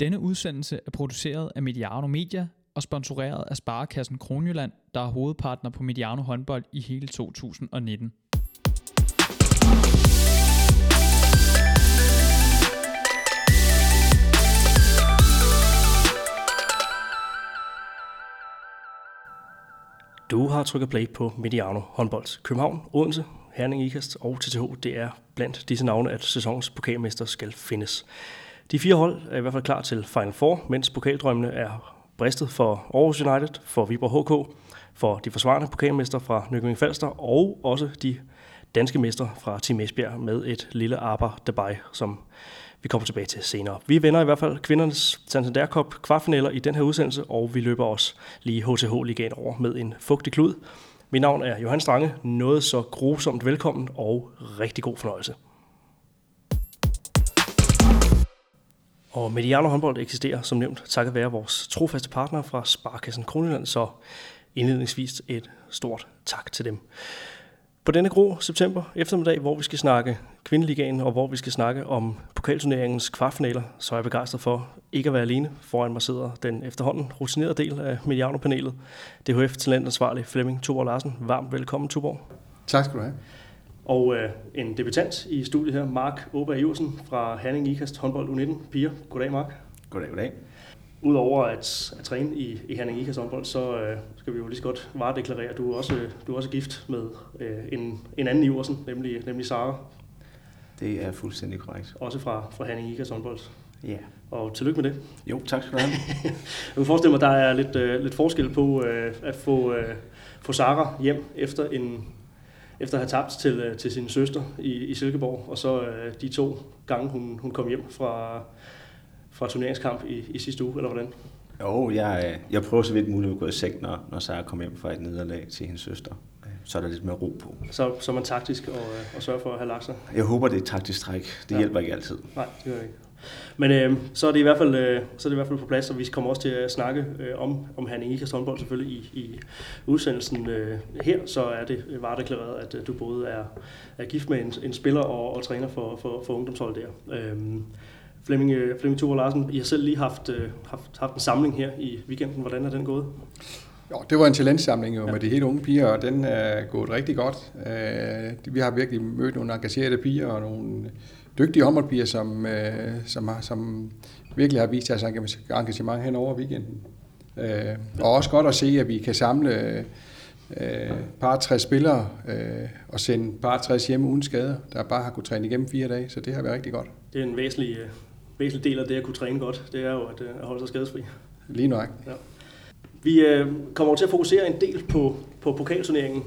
Denne udsendelse er produceret af Mediano Media og sponsoreret af Sparekassen Kronjylland, der er hovedpartner på Mediano håndbold i hele 2019. Du har trykket play på Mediano håndbold. København, Odense, Herning Ikast og TTH, det er blandt disse navne, at sæsonens pokalmester skal findes. De fire hold er i hvert fald klar til Final Four, mens pokaldrømmene er bristet for Aarhus United, for Viborg HK, for de forsvarende pokalmester fra Nykøbing Falster og også de danske mester fra Team Esbjerg med et lille aber Dubai, som vi kommer tilbage til senere. Vi vender i hvert fald kvindernes Santander Cup kvartfinaler i den her udsendelse, og vi løber også lige HTH-ligaen over med en fugtig klud. Mit navn er Johan Strange. Noget så grusomt velkommen og rigtig god fornøjelse. Og Mediano håndbold eksisterer som nævnt takket være vores trofaste partner fra Sparkassen Kronjylland, så indledningsvis et stort tak til dem. På denne grå september eftermiddag, hvor vi skal snakke kvindeligaen og hvor vi skal snakke om pokalturneringens kvartfinaler, så er jeg begejstret for ikke at være alene. Foran mig sidder den efterhånden rutinerede del af Mediano-panelet. DHF talentansvarlig Flemming Tuborg Larsen. Varmt velkommen, Tuborg. Tak skal du have. Og øh, en debutant i studiet her, Mark Åberg Iversen fra Herning Ikast håndbold U19. Piger, goddag Mark. Goddag, goddag. Udover at, at træne i, i Herning Ikast håndbold, så øh, skal vi jo lige så godt varedeklarere, at du er også, du er også gift med øh, en, en anden Iversen, nemlig, nemlig Sara. Det er fuldstændig korrekt. Også fra, fra Herning Ikast håndbold. Ja. Og tillykke med det. Jo, tak skal du have. Jeg kan forestille mig, at der er lidt, øh, lidt forskel på øh, at få, øh, få Sara hjem efter en, efter at have tabt til, øh, til sin søster i, i Silkeborg, og så øh, de to gange, hun, hun kom hjem fra, fra turneringskamp i, i sidste uge, eller hvordan? Jo, jeg, jeg prøver så vidt muligt at gå i seng, når, når Sarah kommer hjem fra et nederlag til hendes søster. Så er der lidt mere ro på. Så, så man taktisk og, øh, og sørger for at have lagt sig? Jeg håber, det er et taktisk træk. Det ja. hjælper ikke altid. Nej, det gør det ikke. Men øh, så, er det i hvert fald, øh, så er det i hvert fald på plads, og vi kommer også til at snakke øh, om, om Herning Ikast håndbold selvfølgelig i, i udsendelsen øh, her. Så er det varedeklareret, at øh, du både er, er gift med en, en spiller og, og træner for, for, for ungdomshold der. Øh, Flemming, Flemming Thor Larsen, I har selv lige haft, øh, haft, haft en samling her i weekenden. Hvordan er den gået? Jo, det var en talentsamling jo ja. med de helt unge piger, og den er gået rigtig godt. Øh, vi har virkelig mødt nogle engagerede piger og nogle dygtige håndboldpiger, som, øh, som, har, som virkelig har vist deres engagement hen over weekenden. Øh, og også godt at se, at vi kan samle øh, par 60 spillere øh, og sende par 60 hjem uden skader, der bare har kunnet træne igennem fire dage, så det har været rigtig godt. Det er en væsentlig, øh, væsentlig del af det at kunne træne godt, det er jo at, øh, at holde sig skadesfri. Lige nok. Ja. Vi øh, kommer til at fokusere en del på, på pokalturneringen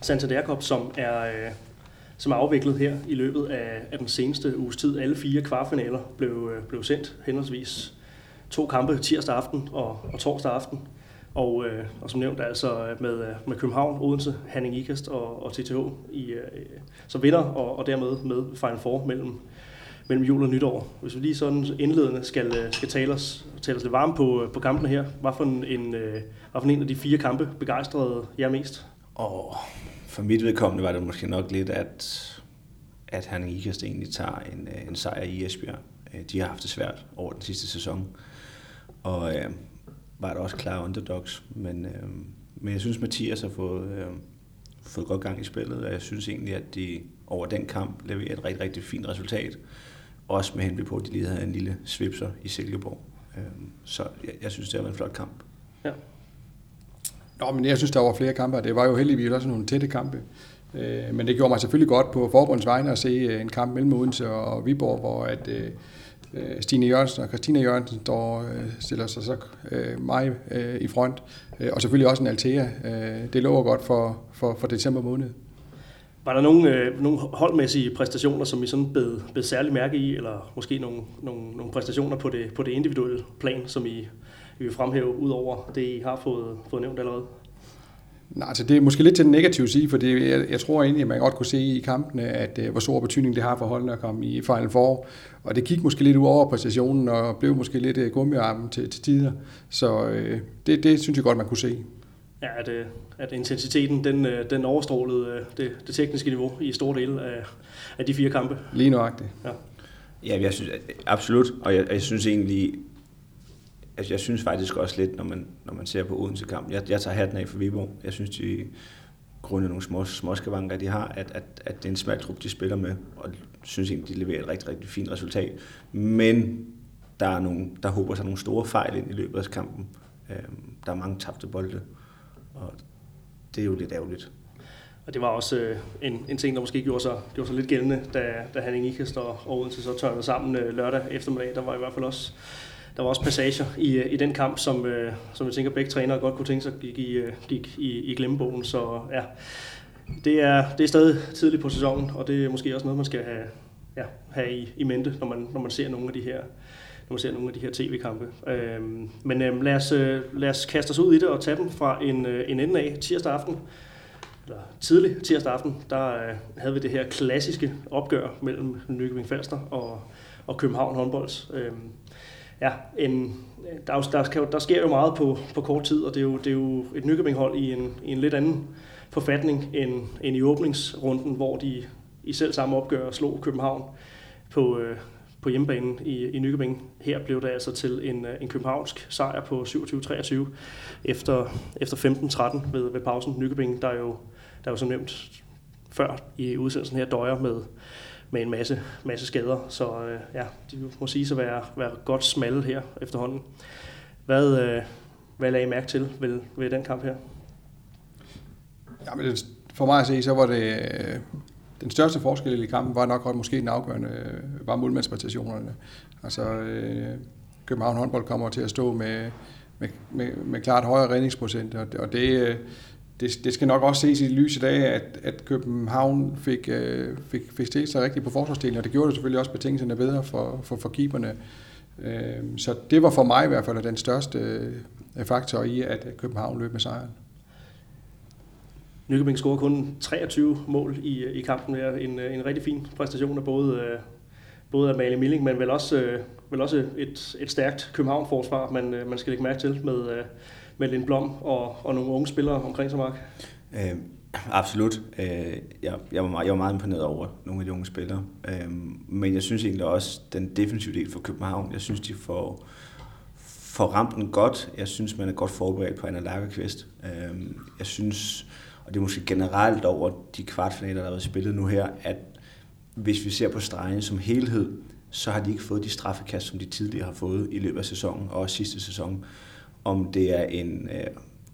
Santander Cup, som er, øh, som er afviklet her i løbet af, af den seneste uges tid. Alle fire kvartfinaler blev, øh, blev sendt henholdsvis to kampe tirsdag aften og, og torsdag aften. Og, øh, og som nævnt altså med, øh, med København, Odense, Hanning Ikast og, og TTH i, øh, som vinder, og, og dermed med Final Four mellem, mellem jul og nytår. Hvis vi lige sådan indledende skal, øh, skal tale, os, tale os lidt varme på, på kampene her, hvad for en, en, hvad for en af de fire kampe begejstrede jer mest? Åh, for mit vedkommende var det måske nok lidt, at, at Herning Ikast egentlig tager en, øh, en sejr i Esbjerg. Øh, de har haft det svært over den sidste sæson. Og øh, var der også klare underdogs. Men, øh, men jeg synes, Mathias har fået, øh, fået godt gang i spillet, og jeg synes egentlig, at de over den kamp leverer et rigtig, rigtig fint resultat. Også med henblik på, at de lige havde en lille svipser i Silkeborg. Øh, så jeg, jeg synes, det har været en flot kamp. Ja. Nå, men jeg synes, der var flere kampe, det var jo heldigvis også nogle tætte kampe. Øh, men det gjorde mig selvfølgelig godt på forbundets vegne at se øh, en kamp mellem Odense og Viborg, hvor at, øh, Stine Jørgensen og Christina Jørgensen står, stiller sig så mig i front. Og selvfølgelig også en Altea. Det lover godt for, for, for december måned. Var der nogle, øh, nogle holdmæssige præstationer, som I sådan bed, bed særlig mærke i, eller måske nogle, nogle, nogle præstationer på det, på det individuelle plan, som I, i vil fremhæve, ud over det, I har fået, fået nævnt allerede? Nej, altså det er måske lidt til den negative side, for det, jeg, jeg tror egentlig, at man godt kunne se i kampene, at uh, hvor stor betydning det har for holdene at komme i Final Four. Og det gik måske lidt ud over præstationen, og blev måske lidt uh, gummiarmen til, til tider. Så uh, det, det synes jeg godt, man kunne se. Ja, at, at intensiteten den, den overstrålede det, det tekniske niveau i store dele af, af de fire kampe. Lige nøjagtigt. Ja. Ja, jeg synes, absolut, og jeg, jeg synes egentlig, altså jeg synes faktisk også lidt, når man, når man ser på Odense kamp, jeg, jeg tager hatten af for Viborg. Jeg synes, de grundet nogle små, småskavanker, de har, at, at, at det er en smal trup, de spiller med, og synes egentlig, de leverer et rigtig, rigtig fint resultat. Men der, er nogle, der håber sig nogle store fejl ind i løbet af kampen. Øhm, der er mange tabte bolde, og det er jo lidt ærgerligt. Og det var også øh, en, en ting, der måske gjorde sig, gjorde sig lidt gældende, da, da Hanning Ikast og Odense så tørnede sammen øh, lørdag eftermiddag. Der var i hvert fald også der var også passager i, øh, i den kamp, som, øh, som jeg tænker, begge trænere godt kunne tænke sig gik i, øh, gik i, i glemmebogen. Så ja, det er, det er stadig tidligt på sæsonen, og det er måske også noget, man skal have, ja, have i, i mente, når man, når man ser nogle af de her når man ser nogle af de her tv-kampe. Øhm, men øhm, lad, os, øh, lad os kaste os ud i det og tage dem fra en, øh, en ende af tirsdag aften eller tidlig tirsdag aften, der øh, havde vi det her klassiske opgør mellem Nykøbing Falster og, og København håndbolds. Øh, ja, en, der, der, der, der sker jo meget på, på kort tid, og det er jo, det er jo et Nykøbing-hold i en, i en lidt anden forfatning end, end i åbningsrunden, hvor de i selv samme opgør slog København på, øh, på hjemmebanen i, i Nykøbing. Her blev det altså til en, øh, en københavnsk sejr på 27-23 efter, efter 15-13 ved, ved pausen. Nykøbing, der jo der jo som nævnt før i udsendelsen her, døjer med, med en masse, masse skader. Så øh, ja, de må sige at være, være godt smalle her efterhånden. Hvad, øh, hvad lagde I mærke til ved, ved den kamp her? Ja, men for mig at se, så var det øh, den største forskel i kampen var nok måske den afgørende, øh, var målmandspræstationerne. Altså, øh, København håndbold kommer til at stå med, med, med, med klart højere redningsprocent, og, og det, øh, det, det skal nok også ses i lyset af, at, at København fik, øh, fik, fik stillet sig rigtigt på forsvarsdelen, og det gjorde det selvfølgelig også betingelserne bedre for, for, for keeperne. Øh, så det var for mig i hvert fald den største øh, faktor i, at København løb med sejren. Nykøbing scorede kun 23 mål i, i kampen. her. en, en rigtig fin præstation af både, øh, både af Milling, men vel også, øh, vel også et, et stærkt København-forsvar, man, øh, man skal lægge mærke til med, med Lind Blom og, og nogle unge spillere omkring sig, Mark? Øh, absolut. Øh, jeg, jeg, var meget, jeg var meget imponeret over nogle af de unge spillere. Øh, men jeg synes egentlig også, den defensive del for København, jeg synes, de får, får ramt den godt. Jeg synes, man er godt forberedt på Anna Lagerqvist. Øh, jeg synes, og det er måske generelt over de kvartfinaler, der har været spillet nu her, at hvis vi ser på stregen som helhed, så har de ikke fået de straffekast, som de tidligere har fået i løbet af sæsonen, og også sidste sæson. Om det er en, øh,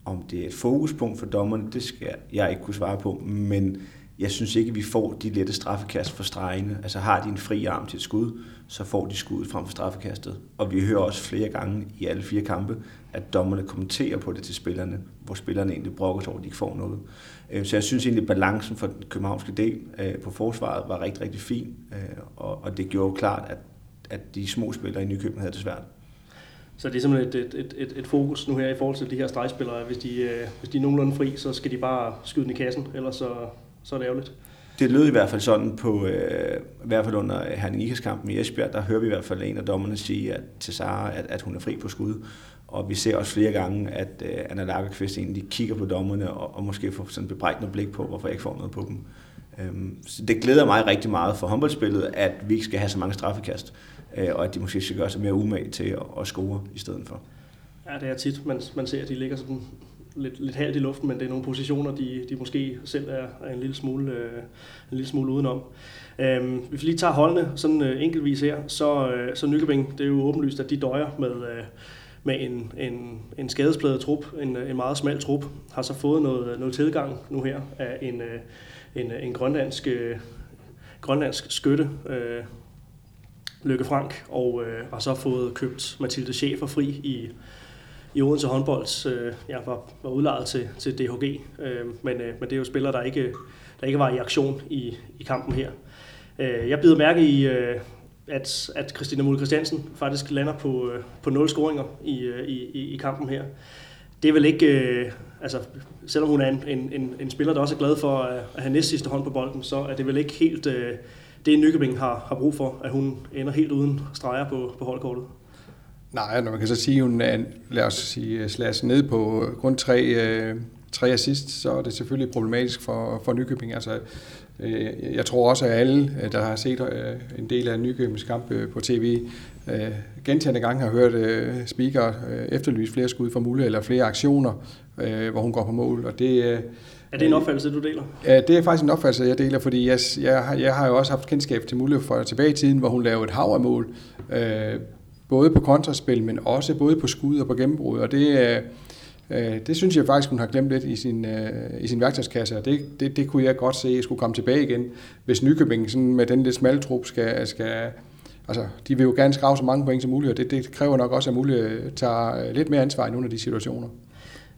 om det er et fokuspunkt for dommerne, det skal jeg ikke kunne svare på, men jeg synes ikke, at vi får de lette straffekast for stregene. Altså har de en fri arm til et skud, så får de skuddet frem for straffekastet. Og vi hører også flere gange i alle fire kampe, at dommerne kommenterer på det til spillerne, hvor spillerne egentlig brokker sig over, at de ikke får noget. Øh, så jeg synes egentlig, at balancen for den københavnske del øh, på forsvaret var rigtig, rigtig fin, øh, og det gjorde klart, at, at de små spillere i Nykøbing havde det svært. Så det er simpelthen et, et, et, et fokus nu her i forhold til de her stregspillere. Hvis de, øh, hvis de er nogenlunde fri, så skal de bare skyde den i kassen, ellers så, så er det ærgerligt. Det lød i hvert fald sådan på, øh, i hvert fald under Herning Ikes kampen i Esbjerg, der hører vi i hvert fald en af dommerne sige at, til Sara, at, at hun er fri på skud. Og vi ser også flere gange, at øh, Anna Lagerqvist egentlig kigger på dommerne og, og måske får sådan et bebrejdende blik på, hvorfor jeg ikke får noget på dem. Øhm, så det glæder mig rigtig meget for håndboldspillet, at vi ikke skal have så mange straffekast Øh, og at de måske skal gøre sig mere umage til at, at score i stedet for. Ja, det er tit, man, man ser, at de ligger sådan lidt, lidt halvt i luften, men det er nogle positioner, de, de måske selv er, er en, lille smule, øh, en lille smule udenom. Øhm, hvis vi lige tager holdene sådan øh, enkeltvis her, så, øh, så Nykøbing, det er jo åbenlyst, at de døjer med, øh, med en, en, en skadespladet trup, en, øh, en meget smal trup, har så fået noget, øh, noget tilgang nu her af en, øh, en, en grønlandsk, øh, grønlandsk skytte, øh, Løkke Frank, og øh, har så fået købt Mathilde Schäfer fri i, i Odense håndbold. Øh, jeg var, var udlejet til, til DHG, øh, men, øh, men det er jo spillere, der ikke, der ikke var i aktion i, i kampen her. Øh, jeg bider mærke i, øh, at, at Christina Mulle Christiansen faktisk lander på, øh, på 0 scoringer i, øh, i, i, kampen her. Det er vel ikke, øh, altså selvom hun er en, en, en, en spiller, der også er glad for at, at have næst sidste hånd på bolden, så er det vel ikke helt... Øh, det Nykøbing har, har brug for, at hun ender helt uden streger på, på holdkortet? Nej, når man kan så sige, at hun er, lad os sige, øh, slags ned på øh, grund tre, øh, tre assist, så er det selvfølgelig problematisk for, for Nykøbing. Altså, øh, jeg tror også, at alle, øh, der har set øh, en del af Nykøbings kamp øh, på tv, øh, gentagende gange har hørt øh, speaker øh, efterlyse flere skud for mulighed, eller flere aktioner, øh, hvor hun går på mål. Og det, øh, er det en opfattelse, du deler? Ja, det er faktisk en opfattelse, jeg deler, fordi jeg, jeg, har, jeg har jo også haft kendskab til Mulle for tilbage i tiden, hvor hun lavede et hav af mål, øh, både på kontraspil, men også både på skud og på gennembrud, og det, øh, øh det synes jeg faktisk, hun har glemt lidt i sin, øh, i sin værktøjskasse, og det, det, det kunne jeg godt se, at skulle komme tilbage igen, hvis Nykøbing sådan med den lidt smalle trup skal, skal altså, de vil jo gerne skrave så mange point som muligt, og det, det kræver nok også, at Mulle tager øh, lidt mere ansvar i nogle af de situationer.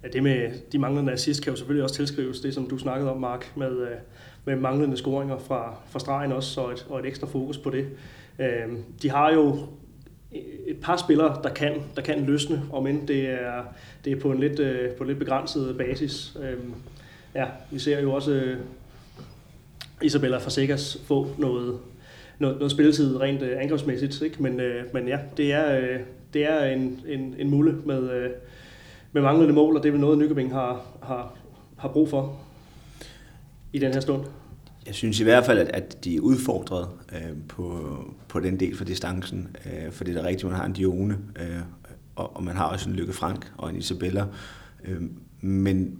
Ja, det med de manglende assist kan jo selvfølgelig også tilskrives det, som du snakkede om, Mark, med, øh, med manglende scoringer fra, fra stregen også, og et, og et ekstra fokus på det. Øhm, de har jo et par spillere, der kan, der kan løsne, om end det er, det er på en lidt, øh, på en lidt begrænset basis. Øhm, ja, vi ser jo også øh, Isabella Fasekas få noget, noget, noget spilletid rent angrebsmæssigt, ikke? Men, men ja, det er, det er en, en, en mulle med, med manglende mål, og det er vel noget, Nykøbing har, har, har brug for i den her stund. Jeg synes i hvert fald, at, at de er udfordret øh, på, på den del for distancen, øh, fordi det er rigtigt, man har en Dione, øh, og, og man har også en Lykke Frank og en Isabella, øh, men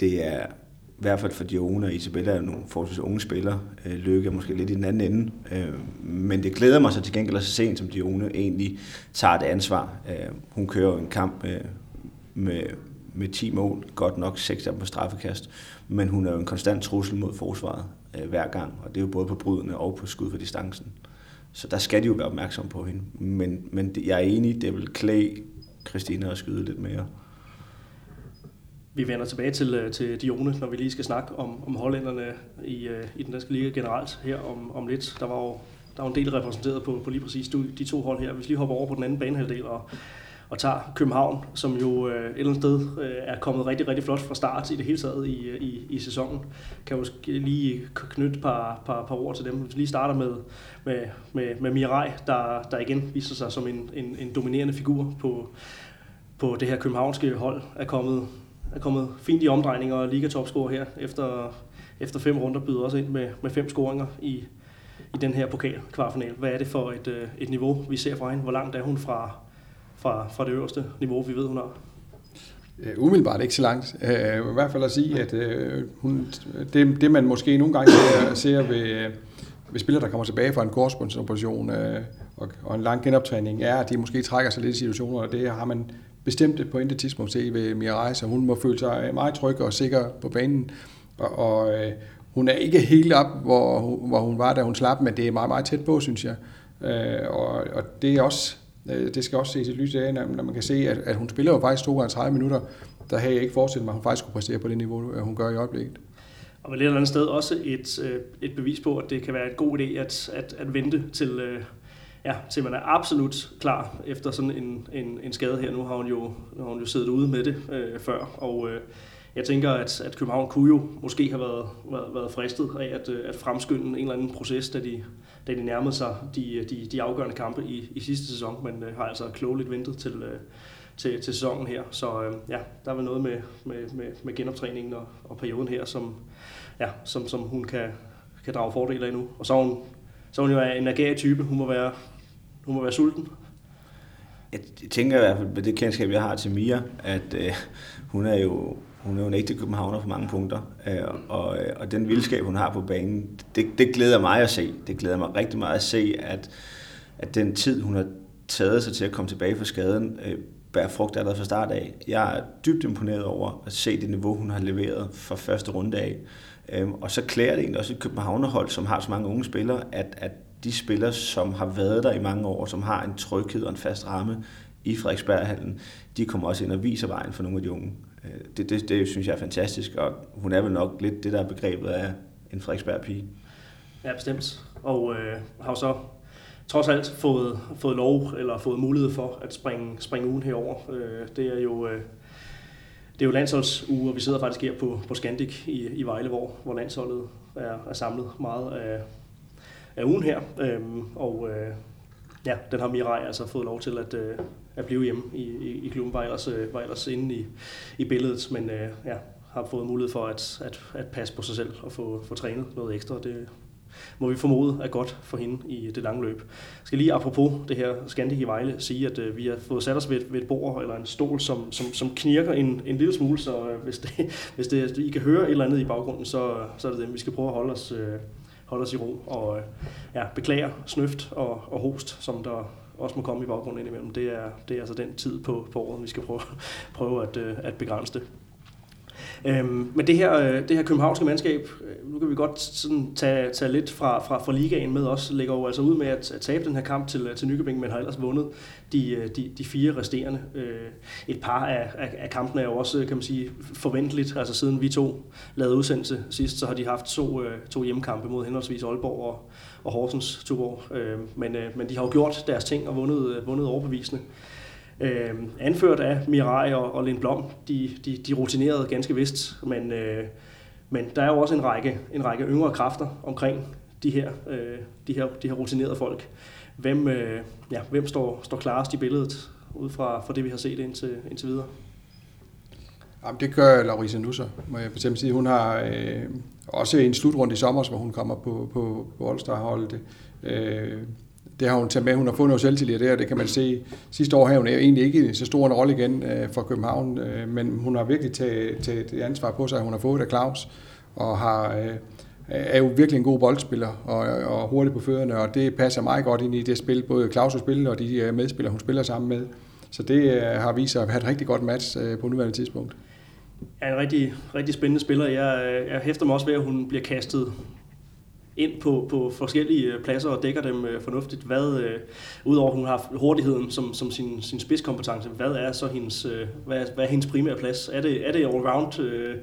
det er i hvert fald for Dione og Isabella er nogle forholdsvis unge spillere. Øh, Lykke er måske lidt i den anden ende. Øh, men det glæder mig så til gengæld at se sent, som Dione egentlig tager det ansvar. Øh, hun kører en kamp øh, med, med 10 mål, godt nok 6 af dem på straffekast, men hun er jo en konstant trussel mod forsvaret øh, hver gang, og det er jo både på brydende og på skud for distancen. Så der skal de jo være opmærksom på hende. Men, men jeg er enig, det vil klæde Christina at skyde lidt mere. Vi vender tilbage til, øh, til Dione, når vi lige skal snakke om, om hollænderne i, øh, i den danske liga generelt her om, om lidt. Der var jo der var en del repræsenteret på, på lige præcis de to hold her. Hvis vi lige hopper over på den anden banehalvdel og og tager København, som jo øh, et eller andet sted øh, er kommet rigtig, rigtig flot fra start i det hele taget i, øh, i, i sæsonen. Kan jo lige knytte et par, par, par ord til dem. Hvis vi lige starter med, med, med, med Mirai, der, der igen viser sig som en, en, en dominerende figur på, på det her københavnske hold, er kommet, er kommet fint i omdrejninger og ligatopscore her efter, efter fem runder, byder også ind med, med fem scoringer i, i den her pokal kvartfinal. Hvad er det for et, øh, et niveau, vi ser fra hende? Hvor langt er hun fra, fra, fra det øverste niveau, vi ved, hun har? Uh, umiddelbart ikke så langt. Uh, I hvert fald at sige, at uh, hun, det, det man måske nogle gange ser, ser ved, øh, ved spillere, der kommer tilbage fra en korsbundsoperation uh, og, og en lang genoptræning, er, at de måske trækker sig lidt i situationer, og det har man bestemt på intet tidspunkt set ved Mirai, så hun må føle sig meget tryg og sikker på banen. Og, og uh, hun er ikke helt op, hvor, hvor hun var, da hun slap, men det er meget, meget tæt på, synes jeg. Uh, og, og det er også Øh, det skal også ses i lyset af, når man kan se, at, at hun spiller jo faktisk 32 minutter. Der havde jeg ikke forestillet mig, at hun faktisk kunne præstere på det niveau, øh, hun gør i øjeblikket. Og vel et eller andet sted også et, øh, et bevis på, at det kan være en god idé at, at, at vente til, ja, til man er absolut klar efter sådan en, en, en skade her. Nu har hun jo, nu har hun jo siddet ude med det øh, før, og øh, jeg tænker, at, at København kunne jo måske have været, været, været fristet af at, at fremskynde en eller anden proces, da de, da de nærmede sig de, de, de afgørende kampe i, i sidste sæson, men øh, har altså klogeligt ventet til, øh, til, til sæsonen her. Så øh, ja, der var noget med, med, med, med genoptræningen og, og perioden her, som, ja, som, som hun kan, kan drage fordele af nu. Og så er hun, så er hun jo en agerig type. Hun må være, hun må være sulten. Jeg tænker i hvert fald med det kendskab, jeg har til Mia, at øh, hun er jo hun er jo en ægte københavner på mange punkter, øh, og, øh, og den vildskab, hun har på banen, det, det glæder mig at se. Det glæder mig rigtig meget at se, at, at den tid, hun har taget sig til at komme tilbage fra skaden, øh, bærer frugt allerede fra start af. Jeg er dybt imponeret over at se det niveau, hun har leveret fra første runde af. Øh, og så klæder det egentlig også et københavnerhold, som har så mange unge spillere, at, at de spillere, som har været der i mange år, som har en tryghed og en fast ramme i Frederiksberghallen, de kommer også ind og viser vejen for nogle af de unge. Øh, det, det, det synes jeg er fantastisk, og hun er vel nok lidt det, der er begrebet af en Frederiksberg-pige. Ja, bestemt. Og øh, har så trods alt fået, fået lov, eller fået mulighed for at springe, springe ugen herover. Øh, det er jo... Øh, det er jo landsholdsuge, og vi sidder faktisk her på, på Scandic i, i Vejle, hvor, hvor landsholdet er, er samlet meget af, af ugen her. Øhm, og øh, ja, den har Mirai altså fået lov til at, øh, at blive hjemme i, i, i klubben, var ellers, øh, var ellers inde i, i billedet, men øh, ja, har fået mulighed for at, at, at passe på sig selv og få, få trænet noget ekstra. Det må vi formode er godt for hende i det lange løb. Jeg skal lige apropos det her Scandic i Vejle sige, at øh, vi har fået sat os ved, ved et bord eller en stol, som, som, som knirker en, en lille smule, så øh, hvis, det, hvis det, I kan høre et eller andet i baggrunden, så, så er det det. Vi skal prøve at holde os, øh, holde os i ro og øh, ja, beklager snøft og, og host, som der også må komme i baggrunden indimellem. Det er, det er altså den tid på, på året, vi skal prøve, prøve at, øh, at begrænse det. Øhm, men det her, øh, det her københavnske mandskab, øh, nu kan vi godt sådan tage, tage lidt fra, fra, fra ligaen med os, ligger jo altså ud med at, at tabe den her kamp til, til Nykøbing, men har ellers vundet de, de, de fire resterende. Et par af, af, af kampene er jo også, kan man sige, forventeligt. Altså siden vi to lavede udsendelse sidst, så har de haft to, to hjemmekampe mod henholdsvis Aalborg og, og Horsens Tuborg. Øhm, men, øh, men de har jo gjort deres ting og vundet, øh, vundet overbevisende øh, anført af Mirai og, og Blom. De, de, de rutinerede ganske vist, men, øh, men der er jo også en række, en række yngre kræfter omkring de her, øh, de her, de her rutinerede folk. Hvem, øh, ja, hvem står, står klarest i billedet ud fra, fra det, vi har set indtil, indtil videre? Jamen, det gør Laurisa Nusser, må jeg bestemt sige. Hun har øh, også en slutrunde i sommer, hvor hun kommer på, på, på All-Star-holdet. Øh, det har hun taget med. Hun har fået noget selvtillid der, det kan man se. Sidste år havde hun egentlig ikke så stor en rolle igen øh, for København, øh, men hun har virkelig taget, taget et ansvar på sig, hun har fået af Claus, og har, øh, er jo virkelig en god boldspiller og, og hurtig på fødderne, og det passer meget godt ind i det spil, både Claus' spil og de øh, medspillere, hun spiller sammen med. Så det øh, har vist sig at have et rigtig godt match øh, på nuværende tidspunkt er en rigtig, rigtig spændende spiller. Jeg, øh, jeg hæfter mig også ved, at hun bliver kastet ind på, på forskellige øh, pladser og dækker dem øh, fornuftigt. Hvad, øh, udover at hun har hurtigheden som, som sin, sin spidskompetence, hvad er så hendes, øh, hvad, er, hvad er hendes primære plads? Er det, er det all-round øh,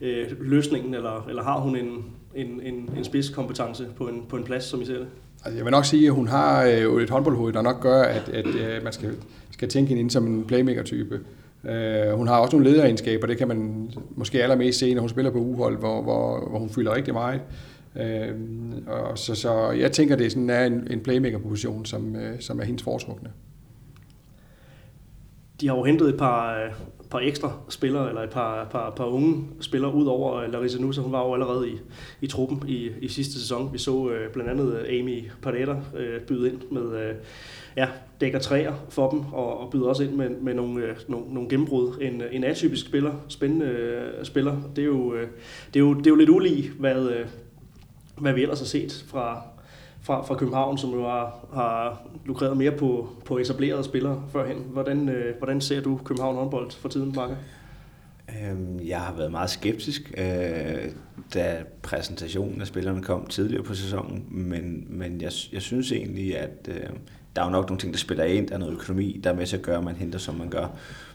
øh, løsningen, eller, eller har hun en, en, en, en spidskompetence på en, på en plads, som I ser det? Altså, jeg vil nok sige, at hun har øh, et håndboldhoved, der nok gør, at, at øh, man skal, skal tænke hende ind som en playmaker-type. Øh, hun har også nogle lederegenskaber, det kan man måske allermest se, når hun spiller på uhold, hvor, hvor, hvor hun fylder rigtig meget. Øh, og så, så jeg tænker, det er sådan er en, en playmaker-position, som, øh, som er hendes foretrukne. De har jo hentet et par, øh, par ekstra spillere, eller et par, par, par unge spillere, ud over øh, Larissa Nusa. Hun var jo allerede i, i truppen i, i sidste sæson. Vi så øh, blandt andet øh, Amy Parada øh, byde ind med øh, ja, dækker træer for dem, og, og byder også ind med, med nogle, øh, nogle, nogle gennembrud. En, øh, en atypisk spiller, spændende øh, spiller. Det er, jo, øh, det, er jo, det er jo lidt ulig, hvad, øh, hvad vi ellers har set fra, fra, fra København, som jo har, har lukreret mere på, på etablerede spillere førhen. Hvordan, øh, hvordan ser du København håndbold for tiden, Marke? Øhm, jeg har været meget skeptisk, øh, da præsentationen af spillerne kom tidligere på sæsonen, men, men jeg, jeg synes egentlig, at øh, der er jo nok nogle ting, der spiller ind. Der er noget økonomi, der er med til at gøre, at man henter, som man gør.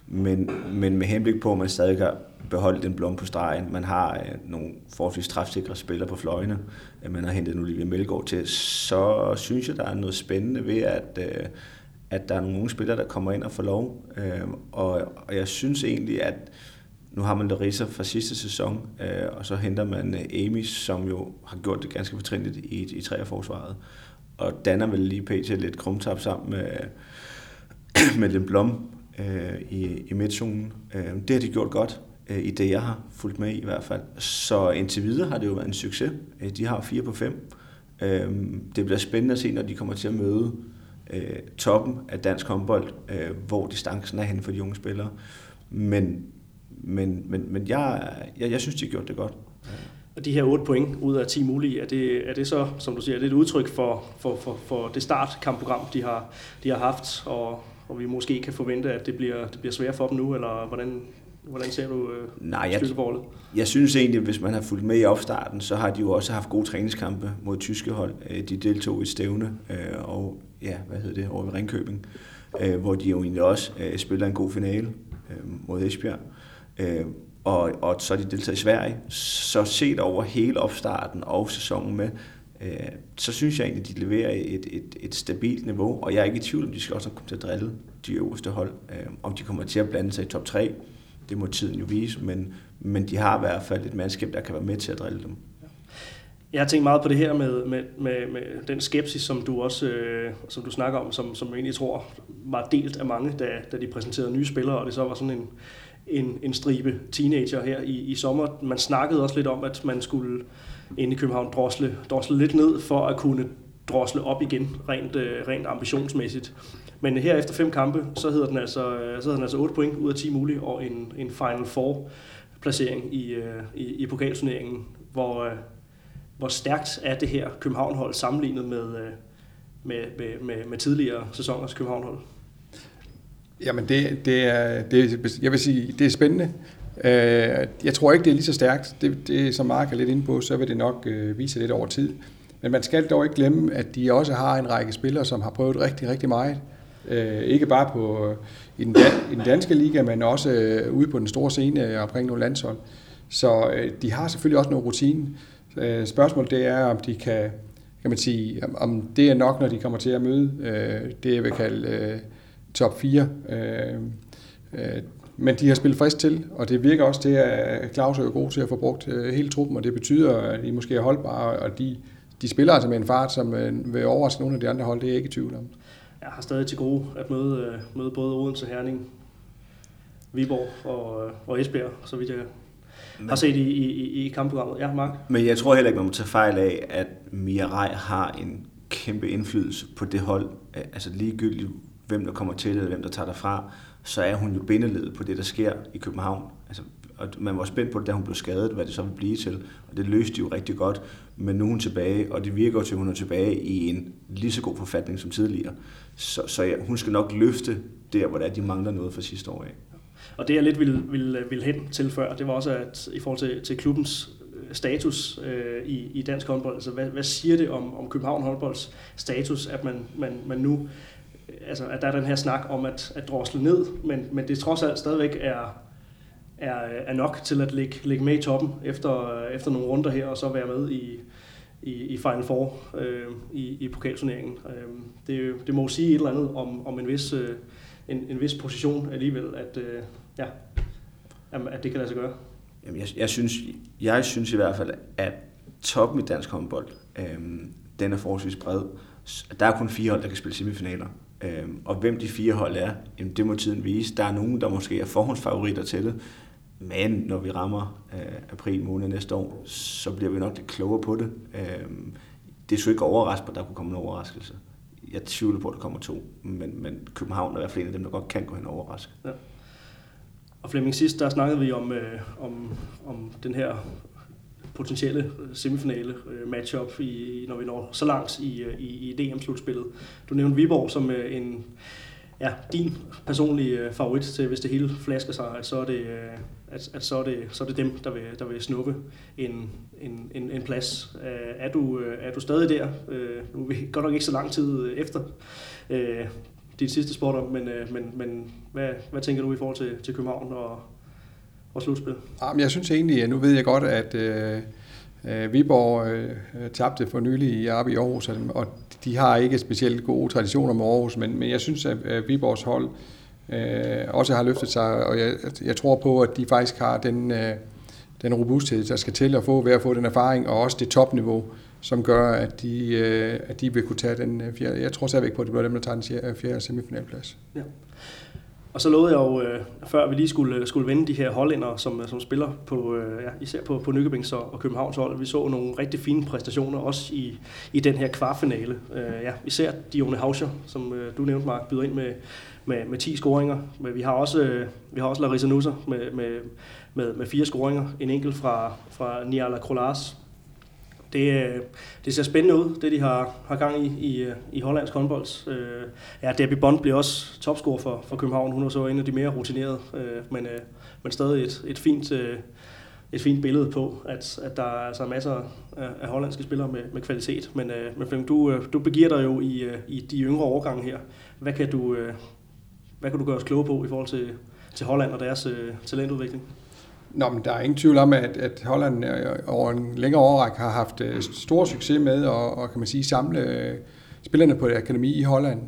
Men, men med henblik på, at man stadig kan beholde den blom på stregen, man har øh, nogle forholdsvis træfsikre spillere på fløjene, øh, man har hentet nu Olivia Melgaard til, så synes jeg, der er noget spændende ved, at, øh, at der er nogle unge spillere, der kommer ind og får lov. Øh, og, og jeg synes egentlig, at nu har man Larissa fra sidste sæson, øh, og så henter man øh, Amy, som jo har gjort det ganske fortrinligt i, i træerforsvaret og danner vel lige pt. lidt krumtap sammen med, med den blom øh, i, i midtzonen. Øh, det har de gjort godt, øh, i det jeg har fulgt med i i hvert fald. Så indtil videre har det jo været en succes. Øh, de har 4 på 5. Øh, det bliver spændende at se, når de kommer til at møde øh, toppen af dansk håndbold, øh, hvor distancen er hen for de unge spillere. Men, men, men, men jeg, jeg, jeg synes, de har gjort det godt. Og de her 8 point ud af 10 mulige, er det, er det så, som du siger, er det et udtryk for, for, for, for det startkampprogram, de har, de har haft, og, og vi måske kan forvente, at det bliver, det bliver svært for dem nu, eller hvordan, hvordan ser du øh, Nej, jeg, jeg synes egentlig, at hvis man har fulgt med i opstarten, så har de jo også haft gode træningskampe mod tyske hold. Øh, de deltog i stævne, øh, og ja, hvad hedder det, over ved Ringkøbing, øh, hvor de jo egentlig også spiller en god finale mod Esbjerg og, og så de deltager i Sverige. Så set over hele opstarten og sæsonen med, øh, så synes jeg egentlig, at de leverer et, et, et stabilt niveau, og jeg er ikke i tvivl om, de skal også komme til at drille de øverste hold. Øh, om de kommer til at blande sig i top 3, det må tiden jo vise, men, men de har i hvert fald et mandskab, der kan være med til at drille dem. Jeg har tænkt meget på det her med, med, med, med den skepsis, som du også øh, som du snakker om, som, som jeg egentlig tror var delt af mange, da, da de præsenterede nye spillere, og det så var sådan en, en, en stribe teenager her i, i sommer. Man snakkede også lidt om, at man skulle inde i København drosle, drosle lidt ned for at kunne drosle op igen, rent, øh, rent ambitionsmæssigt. Men her efter fem kampe, så hedder den altså, øh, så hedder den altså 8 point ud af 10 mulige, og en, en Final Four placering i, øh, i, i pokalturneringen, hvor, øh, hvor stærkt er det her København-hold sammenlignet med, øh, med, med, med, med tidligere sæsoners København-hold? Jamen, det, det, er, det, jeg vil sige, det er spændende. Øh, jeg tror ikke, det er lige så stærkt. Det, det som Mark er lidt inde på, så vil det nok øh, vise lidt over tid. Men man skal dog ikke glemme, at de også har en række spillere, som har prøvet rigtig, rigtig meget. Øh, ikke bare på, i, den dan, i den danske liga, men også øh, ude på den store scene omkring nogle landshold. Så øh, de har selvfølgelig også noget rutine. Øh, spørgsmålet det er, om de kan, kan man sige, om, om det er nok, når de kommer til at møde øh, det, jeg vil kalde øh, top 4. Øh, øh, men de har spillet frisk til, og det virker også til, at Claus er god til at få brugt øh, hele truppen, og det betyder, at de måske er holdbare, og de de spiller altså med en fart, som øh, vil overraske nogle af de andre hold, det er jeg ikke i tvivl om. Jeg har stadig til gode at møde, øh, møde både Odense, Herning, Viborg og, og Esbjerg, så vidt jeg men, har set i, i, i kampprogrammet. Ja, Mark? Men jeg tror heller ikke, man må tage fejl af, at Mirai har en kæmpe indflydelse på det hold. Altså ligegyldigt, hvem der kommer til eller hvem der tager derfra, så er hun jo bindeledet på det, der sker i København. Altså, og man var spændt på det, da hun blev skadet, hvad det så ville blive til. Og det løste de jo rigtig godt. Men nu er hun tilbage, og det virker jo til, at hun er tilbage i en lige så god forfatning som tidligere. Så, så ja, hun skal nok løfte der, hvor der de mangler noget fra sidste år af. Og det jeg lidt ville, ville, ville hen til før, det var også, at i forhold til, til klubbens øh, status øh, i, i dansk håndbold, altså hvad, hvad siger det om, om København håndbolds status, at man, man, man nu, altså at der er den her snak om at, at drosle ned, men, men det trods alt stadigvæk er, er, er nok til at ligge, ligge med i toppen efter, efter nogle runder her, og så være med i, i, i Final Four øh, i, i pokalturneringen. Øh, det, det må sige et eller andet om, om en, vis, øh, en, en vis position alligevel, at, øh, ja, at det kan lade sig gøre. Jamen, jeg, jeg, synes, jeg synes i hvert fald, at toppen i dansk håndbold, øh, den er forholdsvis bred. Der er kun fire hold, der kan spille semifinaler. Øh, og hvem de fire hold er, jamen, det må tiden vise. Der er nogen, der måske er forhåndsfavoritter til det. Men når vi rammer øh, april måned næste år, så bliver vi nok lidt klogere på det. Øhm, det er så ikke overraskende, at der kunne komme en overraskelse. Jeg tvivler på, at der kommer to, men, men København er i hvert fald en af dem, der godt kan gå hen og overraske. Ja. Og Flemming, sidst der snakkede vi om, øh, om, om den her potentielle semifinale øh, matchup, i, når vi når så langt i, øh, i, i DM-slutspillet. Du nævnte Viborg som øh, en, ja, din personlige favorit til, hvis det hele flasker sig, at så er det, at, at så er det, så er det dem, der vil, der vil snuppe en, en, en, en plads. Er, du, er du stadig der? Nu er vi godt nok ikke så lang tid efter dit sidste sport, men, men, men hvad, hvad tænker du i forhold til, til København og, og slutspil? Jamen, jeg synes egentlig, at nu ved jeg godt, at øh, Viborg øh, tabte for nylig i Arbi Aarhus, og de har ikke specielt gode traditioner med Aarhus, men, men jeg synes, at, at Viborgs hold øh, også har løftet sig, og jeg, jeg tror på, at de faktisk har den, øh, den robusthed, der skal til at få ved at få den erfaring, og også det topniveau, som gør, at de, øh, at de vil kunne tage den øh, fjerde. Jeg tror stadigvæk på, at det bliver dem, der tager den fjerde semifinalplads. Ja. Og så lovede jeg jo, øh, før vi lige skulle, øh, skulle vende de her hollænder, som, øh, som spiller på, øh, ja, især på, på Nykøbings og, og Københavns hold. Vi så nogle rigtig fine præstationer, også i, i den her kvartfinale. Øh, ja, især Dione Hauscher, som øh, du nævnte, Mark, byder ind med, med, med 10 scoringer. Men vi har også, øh, vi har også Larissa Nusser med, med, med, med fire scoringer. En enkelt fra, fra Niala Krolas, det, øh, det ser spændende ud, det de har, har gang i i, øh, i hollandsk håndbold. Øh, ja, Debbie Bond bliver også topscorer for, for København. Hun er så en af de mere rutinerede, øh, men, øh, men stadig et, et fint... Øh, et fint billede på, at, at der er altså masser af, af hollandske spillere med, med kvalitet. Men, øh, men Flemming, du, øh, du begiver dig jo i, øh, i de yngre årgange her. Hvad kan du, øh, hvad kan du gøre os kloge på i forhold til, til Holland og deres øh, talentudvikling? Nå, men der er ingen tvivl om, at, at Holland øh, over en længere årrække har haft øh, stor succes med at og, kan man sige, samle øh, spillerne på et akademi i Holland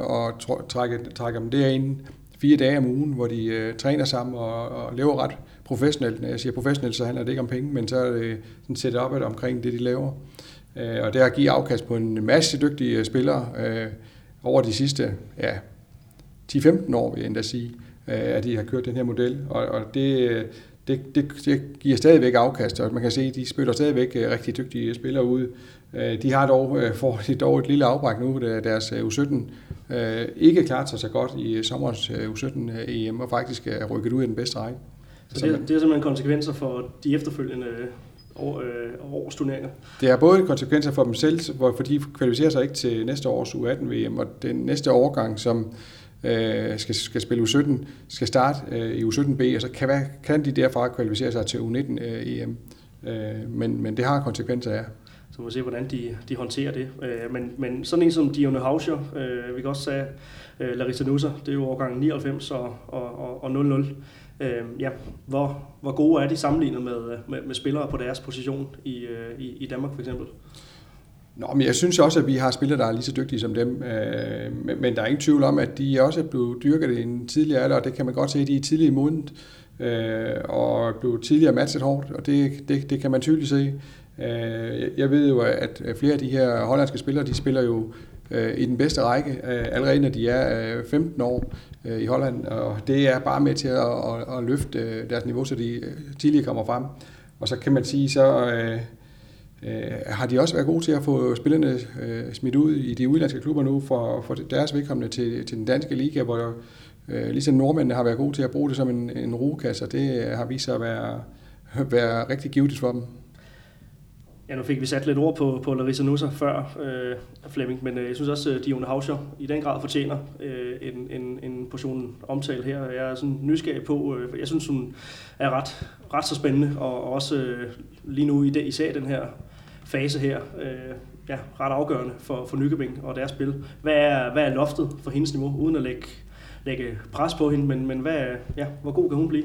og trække, trække dem derind fire dage om ugen, hvor de træner sammen og, og lever ret professionelt. Når jeg siger professionelt, så handler det ikke om penge, men så er det sådan set op omkring det, de laver. og det har givet afkast på en masse dygtige spillere over de sidste ja, 10-15 år, vil jeg endda sige at de har kørt den her model, og, og det, det, det, det giver stadigvæk afkast, og man kan se, at de spiller stadigvæk rigtig dygtige spillere ud. De har dog, får dog et lille afbræk nu, da deres U17 ikke klart sig så godt i sommerens U17 EM, og faktisk er rykket ud i den bedste række. Så det, det er simpelthen konsekvenser for de efterfølgende år, øh, års turneringer. Det er både konsekvenser for dem selv, for de kvalificerer sig ikke til næste års U18-VM, og den næste årgang, som øh, skal, skal spille U17, skal starte øh, i U17B, og så kan, kan de derfra kvalificere sig til U19-EM. Øh, øh, men, men det har konsekvenser, ja. Så må vi se, hvordan de, de håndterer det. Øh, men, men sådan en som Dion Hauscher, øh, vi kan også sige øh, Larissa Nusser, det er jo årgang 99 og, og, og 00. Øh, ja, hvor, hvor gode er de sammenlignet med, øh, med, med spillere på deres position i, øh, i, i Danmark for eksempel? Nå, men jeg synes også, at vi har spillere, der er lige så dygtige som dem. Øh, men der er ingen tvivl om, at de også er blevet dyrket i en tidligere alder, og det kan man godt se, at de er tidlige modent øh, og blevet tidligere matchet hårdt, og det, det, det kan man tydeligt se. Øh, jeg ved jo, at flere af de her hollandske spillere, de spiller jo øh, i den bedste række, øh, allerede når de er 15 år i Holland, og det er bare med til at, at, at løfte deres niveau, så de tidligere kommer frem. Og så kan man sige, så øh, Øh, har de også været gode til at få spillerne øh, smidt ud i de udenlandske klubber nu for, for deres vedkommende til, til den danske liga, hvor øh, ligesom nordmændene har været gode til at bruge det som en, en rugekasse, og det har vist sig at være, være rigtig givetigt for dem. Ja, nu fik vi sat lidt ord på, på Larissa Nusser før, øh, Flemming, men øh, jeg synes også, at Dione Hauscher i den grad fortjener øh, en, en, en portion omtale her. Jeg er sådan nysgerrig på, øh, jeg synes, hun er ret, ret så spændende, og, og også øh, lige nu i det, især den her fase her, øh, ja, ret afgørende for, for Nykøbing og deres spil. Hvad er, hvad er loftet for hendes niveau, uden at lægge, lægge pres på hende, men, men hvad, ja, hvor god kan hun blive?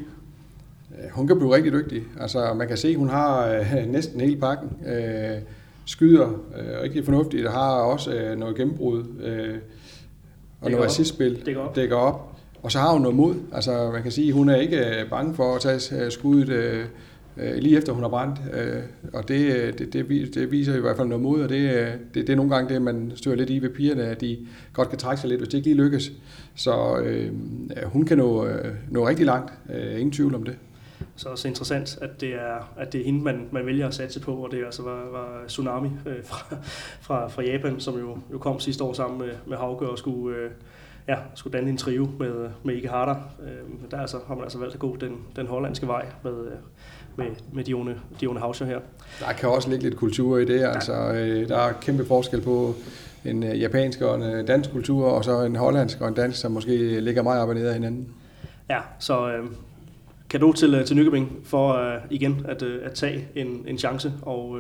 Hun kan blive rigtig dygtig. Altså, man kan se, at hun har øh, næsten hele pakken. Øh, skyder øh, rigtig fornuftigt, og har også øh, noget gennembrud øh, og noget assistspil. Dækker op. dækker op. Og så har hun noget mod. Altså, man kan sige, at hun er ikke øh, bange for at tage øh, skuddet øh, øh, lige efter hun har brændt. Øh, og det, det, det, det viser i hvert fald noget mod, og det, det, det er nogle gange det, man støder lidt i ved pigerne, at de godt kan trække sig lidt, hvis det ikke lige lykkes. Så øh, hun kan nå, nå rigtig langt. Øh, ingen tvivl om det så også interessant, at det er, at det er hende, man, man vælger at satse på, og det altså var, var Tsunami øh, fra, fra, fra Japan, som jo, jo kom sidste år sammen med, med Hauge og skulle, øh, ja, skulle danne en trio med, med Ike Harder. Øh, der altså, har man altså valgt at gå den, den hollandske vej med, øh, med, med Dione, Dione Hauscher her. Der kan også ligge lidt kultur i det. Ja. Altså, øh, der er kæmpe forskel på en øh, japansk og en dansk kultur, og så en hollandsk og en dansk, som måske ligger meget op og ned af hinanden. Ja, så øh, kado til, øh, til Nykøbing for uh, igen at, uh, at tage en, en chance og, uh,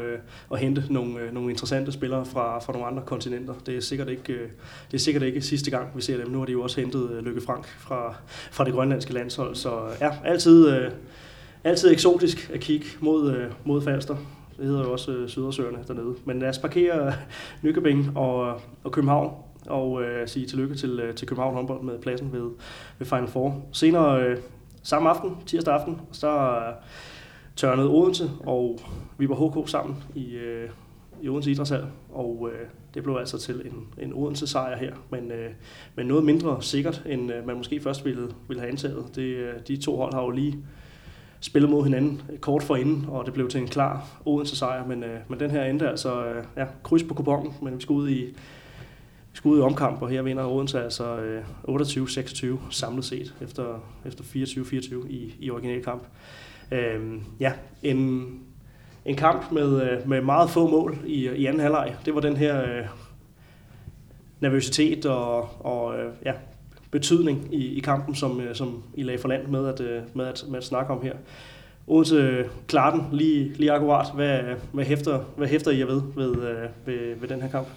og hente nogle, uh, nogle interessante spillere fra, fra nogle andre kontinenter. Det er, sikkert ikke, uh, det er sikkert ikke sidste gang, vi ser dem. Nu har de jo også hentet uh, Lykke Frank fra, fra det grønlandske landshold. Så ja, altid, uh, altid eksotisk at kigge mod, uh, mod Falster. Det hedder jo også uh, Sydersøerne dernede. Men lad os parkere uh, Nykøbing og, og København og uh, sige tillykke til, uh, til København håndbold med pladsen ved, ved Final Four. Senere uh, samme aften, tirsdag aften, så øh, tørnede Odense og Viborg HK sammen i, øh, i Odense Idrætshal, og øh, det blev altså til en, en Odense sejr her, men, øh, men noget mindre sikkert, end øh, man måske først ville, ville have antaget. Det, øh, de to hold har jo lige spillet mod hinanden øh, kort for inden, og det blev til en klar Odense sejr, men, øh, men den her endte altså, øh, ja, kryds på kupongen, men vi skal ud i skud ud i omkamp, og her vinder Odense altså øh, 28-26 samlet set, efter, efter 24-24 i, i original kamp. Øhm, ja, en, en kamp med, øh, med meget få mål i, i anden halvleg. Det var den her øh, nervøsitet og, og øh, ja, betydning i, i kampen, som, øh, som I lagde for land med at, øh, med at, med at snakke om her. Odense klarer den lige, lige akkurat. Hvad, hvad, hæfter, hvad hæfter I jer ved, ved, ved, ved den her kamp?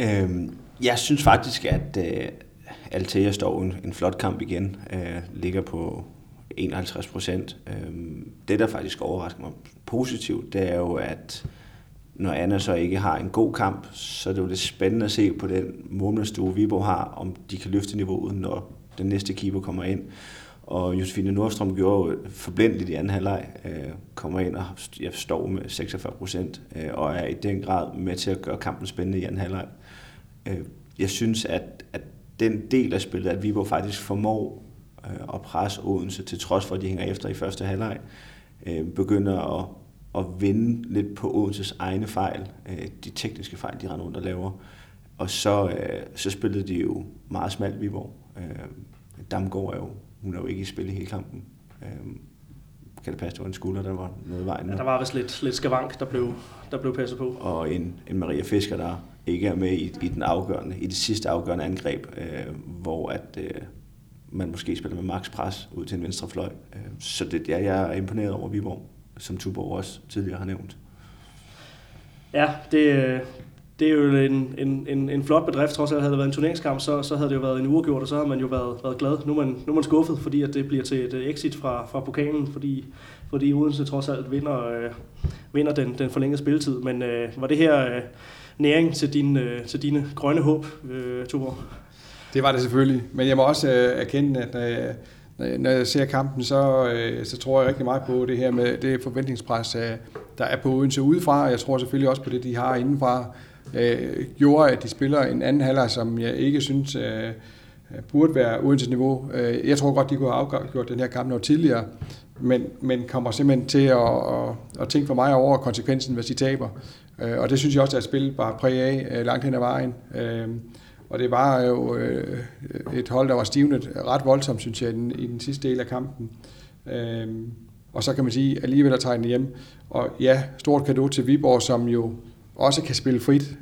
Øhm, jeg synes faktisk, at øh, Altea står en, en flot kamp igen. Øh, ligger på 51 procent. Øhm, det, der faktisk overrasker mig positivt, det er jo, at når Anna så ikke har en god kamp, så er det jo lidt spændende at se på den målmandsstue, Viborg har, om de kan løfte niveauet, når den næste keeper kommer ind. Og Josefine Nordstrøm gjorde jo forblindeligt i anden halvleg, øh, kommer ind og jeg står med 46 procent, øh, og er i den grad med til at gøre kampen spændende i anden halvleg. Øh, jeg synes, at, at den del af spillet, at Viborg faktisk formår øh, og presse Odense, til trods for, at de hænger efter i første halvleg, øh, begynder at, at vinde lidt på Odenses egne fejl, øh, de tekniske fejl, de render rundt og laver. Og så, øh, så spillede de jo meget smalt Viborg. Øh, Damgaard er jo, hun er jo ikke i spil i hele kampen. Øh, kan det passe, det var en skulder, der var noget i vejen? Ja, der var vist lidt, lidt skavank, der blev, der blev passet på. Og en, en Maria Fisker, der ikke er med i, i den afgørende, i det sidste afgørende angreb, øh, hvor at, øh, man måske spiller med max pres ud til en venstre fløj. Øh, så det, ja, jeg er imponeret over Viborg, som Tuborg også tidligere har nævnt. Ja, det, øh, det er jo en, en, en, en flot bedrift. Trods alt havde det været en turneringskamp, så, så havde det jo været en uafgjort, og så har man jo været, været glad. Nu er, man, nu er man skuffet, fordi at det bliver til et øh, exit fra, fra pokalen, fordi, fordi Odense trods alt vinder, øh, vinder den, den forlængede spilletid. Men øh, var det her øh, næring til, din, øh, til dine grønne håb, øh, Tuborg? Det var det selvfølgelig, men jeg må også øh, erkende, at øh, når jeg ser kampen, så, øh, så tror jeg rigtig meget på det her med det forventningspres, øh, der er på Odense udefra, og jeg tror selvfølgelig også på det, de har indenfra, øh, gjorde, at de spiller en anden halvleg, som jeg ikke synes øh, øh burde være Odenses niveau. Øh, jeg tror godt, de kunne have afgjort den her kamp noget tidligere, men, men kommer simpelthen til at, at, at tænke for mig over konsekvensen, hvis de taber. Øh, og det synes jeg også, at spillet bare præg af øh, langt hen ad vejen. Øh, og det var jo øh, et hold, der var stivnet ret voldsomt, synes jeg, i den, sidste del af kampen. Og så kan man sige, at alligevel at tegne hjem. Og ja, stort kado til Viborg, som jo også kan spille frit,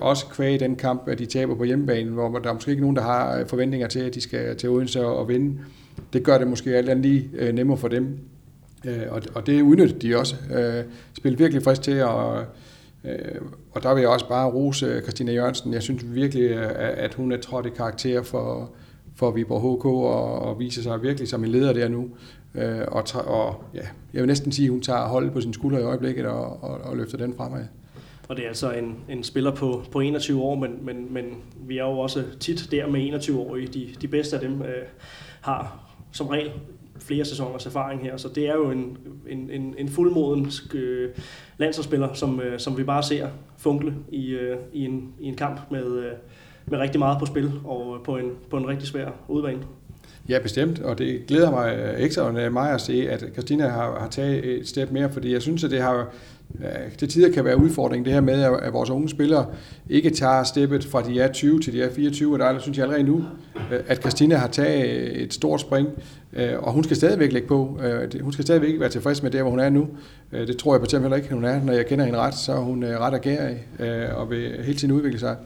også kvæg den kamp, at de taber på hjemmebanen, hvor der er måske ikke nogen, der har forventninger til, at de skal til Odense og vinde. Det gør det måske alt andet lige nemmere for dem. Og, og det udnyttede de også. Øh, virkelig frisk til, at Øh, og der vil jeg også bare rose øh, Christina Jørgensen. Jeg synes virkelig, øh, at hun er trådt i karakter for, for Viborg HK og, og viser sig virkelig som en leder der nu. Øh, og, og ja, jeg vil næsten sige, at hun tager holdet på sin skulder i øjeblikket og, og, og løfter den fremad. Og det er altså en, en spiller på, på 21 år, men, men, men vi er jo også tit der med 21-årige. De, de bedste af dem øh, har som regel flere sæsoners erfaring her, så det er jo en, en, en, en fuldmoden øh, landsholdsspiller, som, øh, som vi bare ser funkle i, øh, i, en, i en kamp med, øh, med rigtig meget på spil og på en, på en rigtig svær udbane. Ja, bestemt, og det glæder mig øh, ekstra meget at se, at Christina har, har taget et step mere, fordi jeg synes, at det har til tider kan være udfordring, det her med, at vores unge spillere ikke tager steppet fra de er 20 til de er 24, og der synes jeg allerede nu, øh, at Christina har taget et stort spring, øh, og hun skal stadigvæk lægge på. Øh, hun skal stadigvæk ikke være tilfreds med det, hvor hun er nu. Det tror jeg på heller ikke, hun er. Når jeg kender hende ret, så er hun ret agerig og vil hele tiden udvikle sig.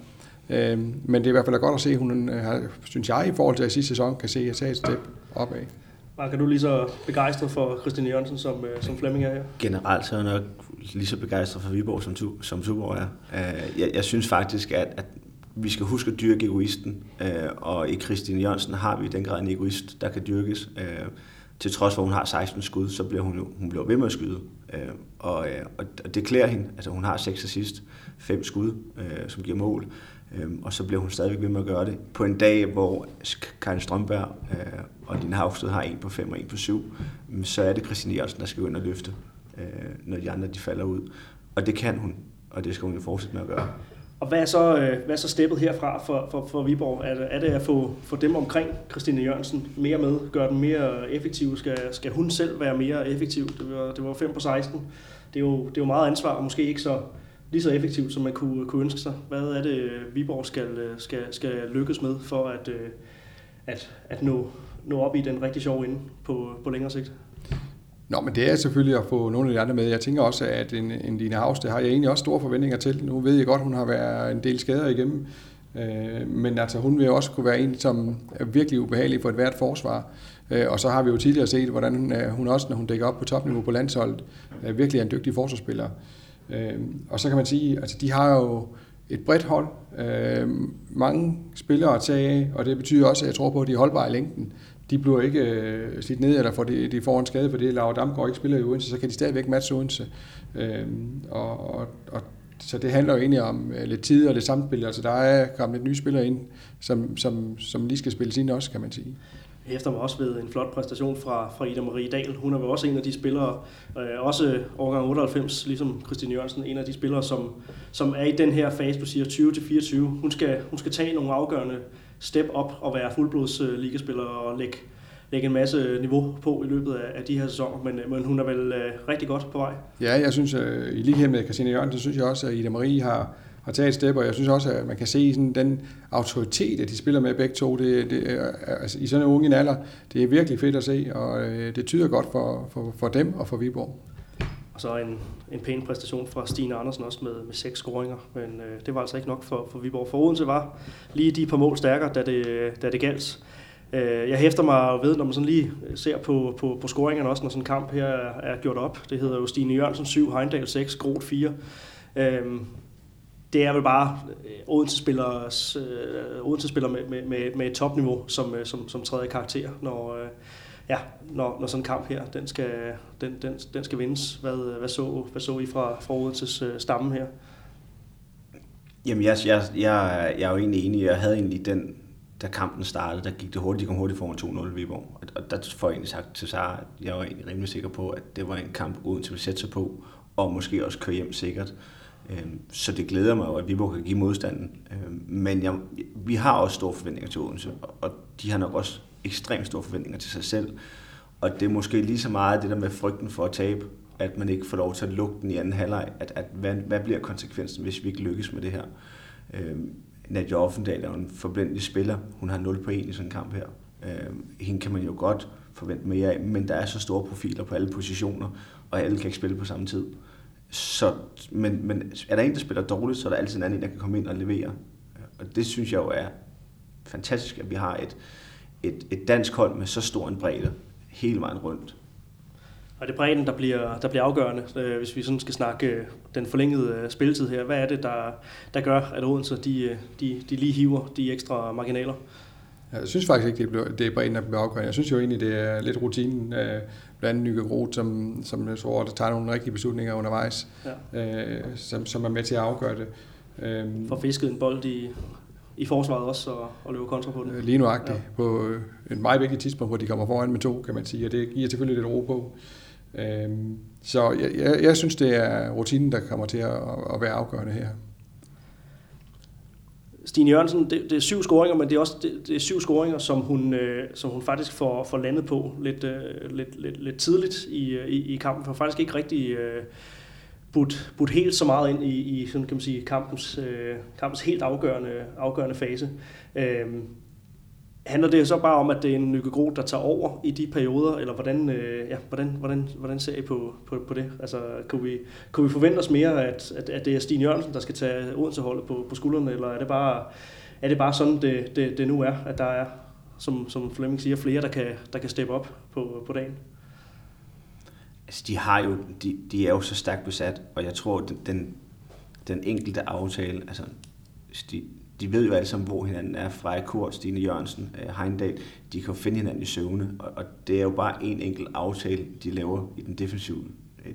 Men det er i hvert fald godt at se, at hun, har, synes jeg, i forhold til sidste sæson, kan se at tage et step opad. Mark, er du lige så begejstret for Christine Jørgensen, som, øh, som Flemming er her? Generelt så er jeg nok lige så begejstret for Viborg, som, som Tuborg er. Øh, jeg, jeg synes faktisk, at, at vi skal huske at dyrke egoisten, øh, og i Christine Jørgensen har vi i den grad en egoist, der kan dyrkes. Øh, til trods for, at hun har 16 skud, så bliver hun hun bliver ved med at skyde. Øh, og, øh, og det klæder hende. Altså, hun har 6 assist, 5 skud, øh, som giver mål. Øh, og så bliver hun stadigvæk ved med at gøre det. På en dag, hvor Karin Strømberg øh, og din Havsted har en på 5 og en på 7, mm, så er det Christine Jørgensen, der skal gå ind og løfte øh, når de andre de falder ud. Og det kan hun, og det skal hun jo fortsætte med at gøre. Og hvad er så, øh, hvad er så steppet herfra for, for, for Viborg? Er det, er det at få, få dem omkring Christine Jørgensen mere med, gøre dem mere effektive? Skal, skal hun selv være mere effektiv? Det var, det var 5 på 16. Det er, jo, det er jo meget ansvar, og måske ikke så lige så effektivt, som man kunne, kunne ønske sig. Hvad er det, Viborg skal, øh, skal, skal lykkes med for at, øh, at, at nå, nå op i den rigtig sjove ende på, på længere sigt? Nå, men det er selvfølgelig at få nogle af de andre med. Jeg tænker også, at en, en Line Havs, det har jeg egentlig også store forventninger til. Nu ved jeg godt, hun har været en del skader igennem. Øh, men altså, hun vil også kunne være en, som er virkelig ubehagelig for et hvert forsvar. Øh, og så har vi jo tidligere set, hvordan hun, øh, hun også, når hun dækker op på topniveau på landsholdet, øh, virkelig er en dygtig forsvarsspiller. Øh, og så kan man sige, at altså, de har jo et bredt hold, øh, mange spillere at tage af, og det betyder også, at jeg tror på, at de er holdbare i længden de bliver ikke øh, slidt ned, eller får de, de får en skade, fordi Laura Damgaard ikke spiller i Odense, så kan de stadigvæk matche Odense. Øh, og, og, og, så det handler jo egentlig om øh, lidt tid og lidt samspil. Altså der er kommet lidt nye spillere ind, som, som, som lige skal spille ind også, kan man sige. Jeg hæfter mig også ved en flot præstation fra, fra Ida Marie Dahl. Hun er jo også en af de spillere, øh, også årgang 98, ligesom Christine Jørgensen, en af de spillere, som, som er i den her fase, du siger 20-24. Hun skal, hun skal tage nogle afgørende step op og være fuldblods øh, ligaspiller og lægge, lægge en masse øh, niveau på i løbet af, af de her sæsoner, men, øh, men hun er vel øh, rigtig godt på vej. Ja, jeg synes, øh, i lighed med Christina Jørgensen, så synes jeg også, at Ida Marie har, har taget et step, og jeg synes også, at man kan se sådan den autoritet, at de spiller med begge to, det, det, altså, i sådan en unge alder, det er virkelig fedt at se, og øh, det tyder godt for, for, for dem og for Viborg. Og så en, en pæn præstation fra Stine Andersen også med, med seks scoringer, men øh, det var altså ikke nok for, for Viborg. For Odense var lige de par mål stærkere, da det, da det galt. Øh, jeg hæfter mig ved, når man sådan lige ser på, på, på scoringerne også, når sådan en kamp her er, er gjort op. Det hedder jo Stine Jørgensen 7, Heindal 6, Groth 4. Øh, det er vel bare øh, Odense-spillere øh, Odense spiller med, med, med, med et topniveau, som, øh, som, som træder i karakter, når, øh, ja, når, når sådan en kamp her, den skal, den, den, den skal vindes. Hvad, hvad, så, hvad så I fra, fra Odenses øh, stamme her? Jamen, jeg, jeg, jeg, jeg er jo egentlig enig. Jeg havde egentlig den, da kampen startede, der gik det hurtigt, de kom hurtigt foran 2-0 Viborg. Og, og der får jeg egentlig sagt til Sara, at jeg var egentlig rimelig sikker på, at det var en kamp uden til at sætte sig på, og måske også køre hjem sikkert. Øhm, så det glæder mig jo, at Viborg kan give modstanden. Øhm, men jeg, vi har også store forventninger til Odense, og de har nok også ekstremt store forventninger til sig selv. Og det er måske lige så meget det der med frygten for at tabe, at man ikke får lov til at lukke den i anden halvleg, at, at hvad, hvad bliver konsekvensen, hvis vi ikke lykkes med det her? Øh, Nadia Offendal er en forblændelig spiller. Hun har 0 på 1 i sådan en kamp her. Øh, hende kan man jo godt forvente mere af, men der er så store profiler på alle positioner, og alle kan ikke spille på samme tid. Så, men, men er der en, der spiller dårligt, så er der altid en anden, der kan komme ind og levere. Og det synes jeg jo er fantastisk, at vi har et, et, et dansk hold med så stor en bredde hele vejen rundt. Og det er bredden, der bliver, der bliver afgørende, øh, hvis vi sådan skal snakke øh, den forlængede øh, spilletid her. Hvad er det, der, der gør, at Odense de, de, de lige hiver de ekstra marginaler? Jeg synes faktisk ikke, det, bliver, det er bredden, der bliver afgørende. Jeg synes jo egentlig, det er lidt rutinen, blandt andet Nyke Groth, som, som jeg tror, der tager nogle rigtige beslutninger undervejs, ja. som, som er med til at afgøre det. For fisket en bold i, i forsvaret også og, og løbe kontra på den. Lige nuagtigt. Ja. På et meget vigtigt tidspunkt, hvor de kommer foran med to, kan man sige, og det giver selvfølgelig lidt ro på. Øhm, så jeg, jeg, jeg synes, det er rutinen, der kommer til at, at være afgørende her. Stine Jørgensen, det, det er syv scoringer, men det er også det, det er syv scoringer, som hun, øh, som hun faktisk får, får landet på lidt, øh, lidt, lidt, lidt tidligt i, i, i kampen, for faktisk ikke rigtig øh, budt, budt helt så meget ind i, i sådan kan man sige, kampens, øh, kampens helt afgørende, afgørende fase. Øh, Handler det så bare om, at det er en Nykke Groth, der tager over i de perioder, eller hvordan, øh, ja, hvordan, hvordan, hvordan ser I på, på, på det? Altså, kunne vi, kunne vi forvente os mere, at, at, at det er Stine Jørgensen, der skal tage Odense-holdet på, på skuldrene, eller er det bare, er det bare sådan, det, det, det nu er, at der er, som, som Flemming siger, flere, der kan, der kan steppe op på, på dagen? Altså, de, har jo, de, de er jo så stærkt besat, og jeg tror, den, den, den enkelte aftale, altså, de, de ved jo alle sammen, hvor hinanden er. Freja Kort, Stine Jørgensen, øh, Heindal, de kan finde hinanden i søvne, og, og det er jo bare en enkelt aftale, de laver i den defensive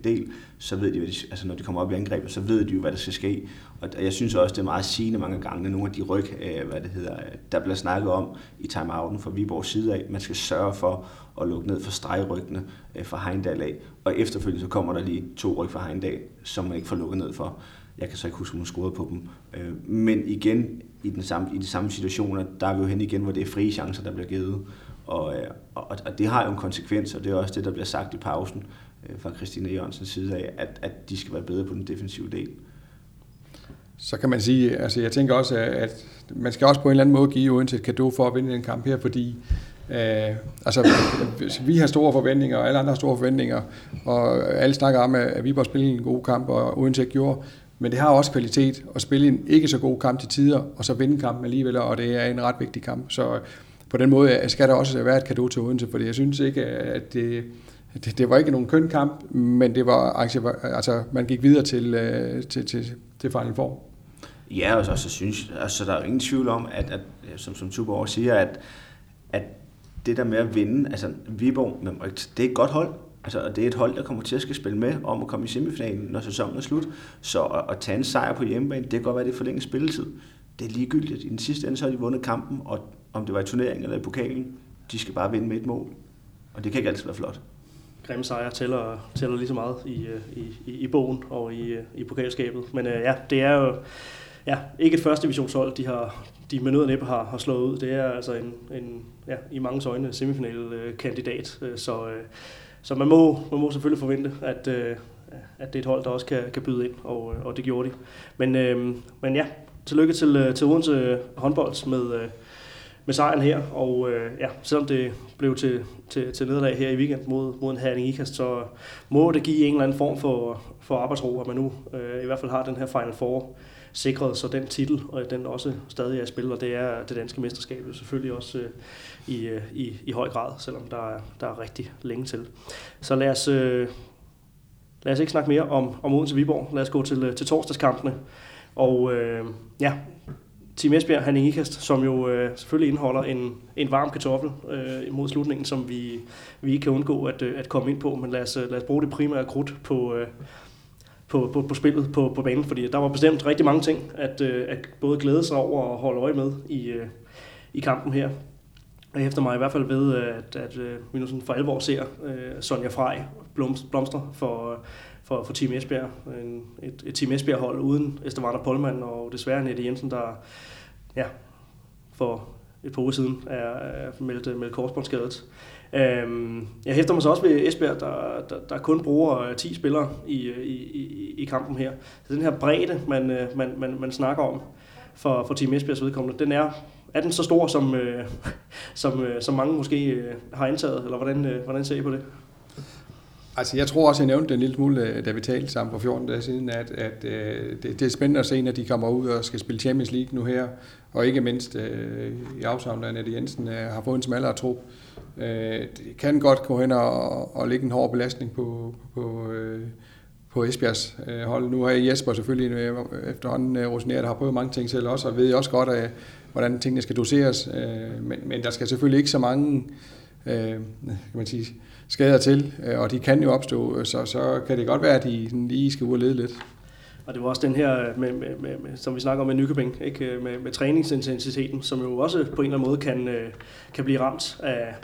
del, så ved de, hvad de, altså når de kommer op i angrebet, så ved de jo, hvad der skal ske. Og jeg synes også, det er meget sigende mange gange, nogle af de ryg, øh, hvad det hedder, der bliver snakket om i timeouten fra Viborgs side af. Man skal sørge for at lukke ned for stregryggene øh, fra Heindal af, og efterfølgende så kommer der lige to ryg fra Heindal, som man ikke får lukket ned for. Jeg kan så ikke huske, om hun scorede på dem. Øh, men igen, i, den samme, i de samme situationer, der er vi jo hen igen, hvor det er frie chancer, der bliver givet. Og, og, og det har jo en konsekvens, og det er også det, der bliver sagt i pausen øh, fra Christine Jørgensens side af, at, at de skal være bedre på den defensive del. Så kan man sige, altså jeg tænker også, at man skal også på en eller anden måde give Odense et kado for at vinde den kamp her, fordi øh, altså, vi har store forventninger, og alle andre har store forventninger, og alle snakker om, at Viborg spillede en god kamp, og Odense ikke gjorde. Men det har også kvalitet at spille en ikke så god kamp til tider, og så vinde kampen alligevel, og det er en ret vigtig kamp. Så på den måde skal der også være et kado til Odense, for jeg synes ikke, at det, det, det var ikke nogen køn kamp, men det var, altså, man gik videre til, øh, til, til, til Final Four. Ja, og så, så synes altså, der er ingen tvivl om, at, at som, som Tuborg siger, at, at det der med at vinde, altså Viborg, det er et godt hold, Altså, det er et hold, der kommer til at skal spille med om at komme i semifinalen, når sæsonen er slut. Så at, at tage en sejr på hjemmebane, det kan godt være, det forlænget spilletid. Det er ligegyldigt. I den sidste ende, så har de vundet kampen, og om det var i turneringen eller i pokalen, de skal bare vinde med et mål. Og det kan ikke altid være flot. Grimme sejre tæller, tæller lige så meget i, øh, i, i, i bogen og i, øh, i pokalskabet. Men øh, ja, det er jo ja, ikke et første divisionshold, de har de med nød næppe har, har slået ud. Det er altså en, en ja, i mange øjne semifinalkandidat. Øh, så, så man, må, man må selvfølgelig forvente, at, at det er et hold, der også kan, kan byde ind, og, og det gjorde de. Men, øh, men ja, tillykke til, til Odense håndbold med, med sejren her, og øh, ja, selvom det blev til, til, til nederlag her i weekend mod, mod en Herning Ikast, så må det give en eller anden form for, for arbejdsro, at man nu øh, i hvert fald har den her Final Four sikret, så den titel, og den også stadig er i spil, og det er det danske mesterskab selvfølgelig også øh, i, øh, i, i høj grad, selvom der er, der er rigtig længe til. Så lad os, øh, lad os ikke snakke mere om, om Odense Viborg. Lad os gå til, øh, til torsdagskampene. Og øh, ja, Team Esbjerg, han Ikast, som jo øh, selvfølgelig indeholder en, en varm kartoffel øh, mod slutningen, som vi, vi ikke kan undgå at, øh, at komme ind på, men lad os, øh, lad os bruge det primære krudt på, øh, på, på, på spillet på, på banen, fordi der var bestemt rigtig mange ting at, øh, at både glæde sig over og holde øje med i, øh, i kampen her. Jeg hæfter mig i hvert fald ved, øh, at, at at vi nu sådan for alvor ser øh, Sonja Frey blomstre for, for, for Team Esbjerg. En, et, et Team Esbjerg-hold uden Estevana Polman og desværre Nette Jensen, der ja, for et par uger siden er, er meldt, meldt korsbåndsskadet. Øhm, jeg hæfter mig så også ved Esbjerg, der, der, der kun bruger øh, 10 spillere i, i, i, i kampen her. Så den her bredde, man, øh, man, man, man snakker om for, for Team Esbjergs vedkommende, den er, er den så stor, som, øh, som, øh, som mange måske øh, har antaget, eller hvordan, øh, hvordan ser I på det? Altså, jeg tror også, jeg nævnte det en lille smule, øh, da vi talte sammen for 14 dage siden, at, at øh, det, det er spændende at se, når de kommer ud og skal spille Champions League nu her, og ikke mindst øh, i afsavn, at Annette Jensen øh, har fået en smallere trup. Øh, det kan godt gå hen og, og lægge en hård belastning på, på, øh, på Esbjergs øh, hold. Nu har Jesper selvfølgelig øh, efterhånden øh, rutineret, har prøvet mange ting selv også, og ved også godt, øh, hvordan tingene skal doseres, øh, men, men der skal selvfølgelig ikke så mange øh, kan man sige, skader til, øh, og de kan jo opstå, øh, så, så kan det godt være, at de lige skal ud og lede lidt. Og det var også den her, med, med, med, med, som vi snakker om med Nykøbing, ikke? Øh, med, med træningsintensiteten, som jo også på en eller anden måde kan, kan blive ramt af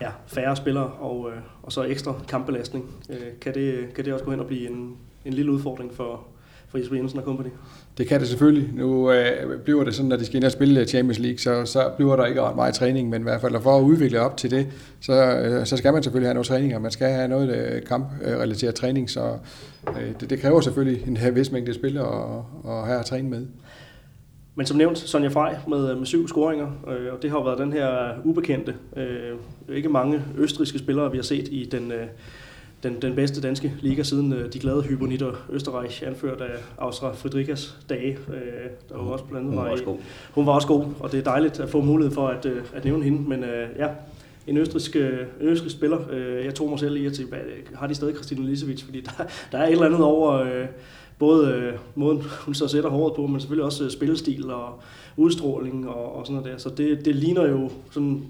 ja, færre spillere og, og så ekstra kampbelastning. Kan det, kan det også gå hen og blive en, en lille udfordring for, for Jesper Jensen og company? Det kan det selvfølgelig. Nu øh, bliver det sådan, at de skal ind og spille øh, Champions League, så, så bliver der ikke ret meget træning, men i hvert fald for at udvikle op til det, så, øh, så skal man selvfølgelig have noget træning, og man skal have noget øh, kamprelateret træning, så øh, det, det kræver selvfølgelig en vis mængde spillere og, og have at træne med. Men som nævnt, Sonja Frey med, øh, med syv scoringer, øh, og det har været den her øh, ubekendte. Øh, ikke mange østriske spillere, vi har set i den, øh, den, den bedste danske liga siden øh, de glade Hyponitter Østerreich, anført af Austra Friedrichs dage. Øh, der var også blandt andet hun var også god. Hun var også god, og det er dejligt at få mulighed for at, øh, at nævne hende. Men øh, ja, en østrisk, øh, en østrisk spiller. Øh, jeg tog mig selv i at tænke, hvad, har de stadig Christine Lisevic? Fordi der, der er et eller andet over øh, både øh, måden, hun så sætter håret på, men selvfølgelig også øh, spillestil og udstråling og, og sådan noget der. Så det, det ligner jo sådan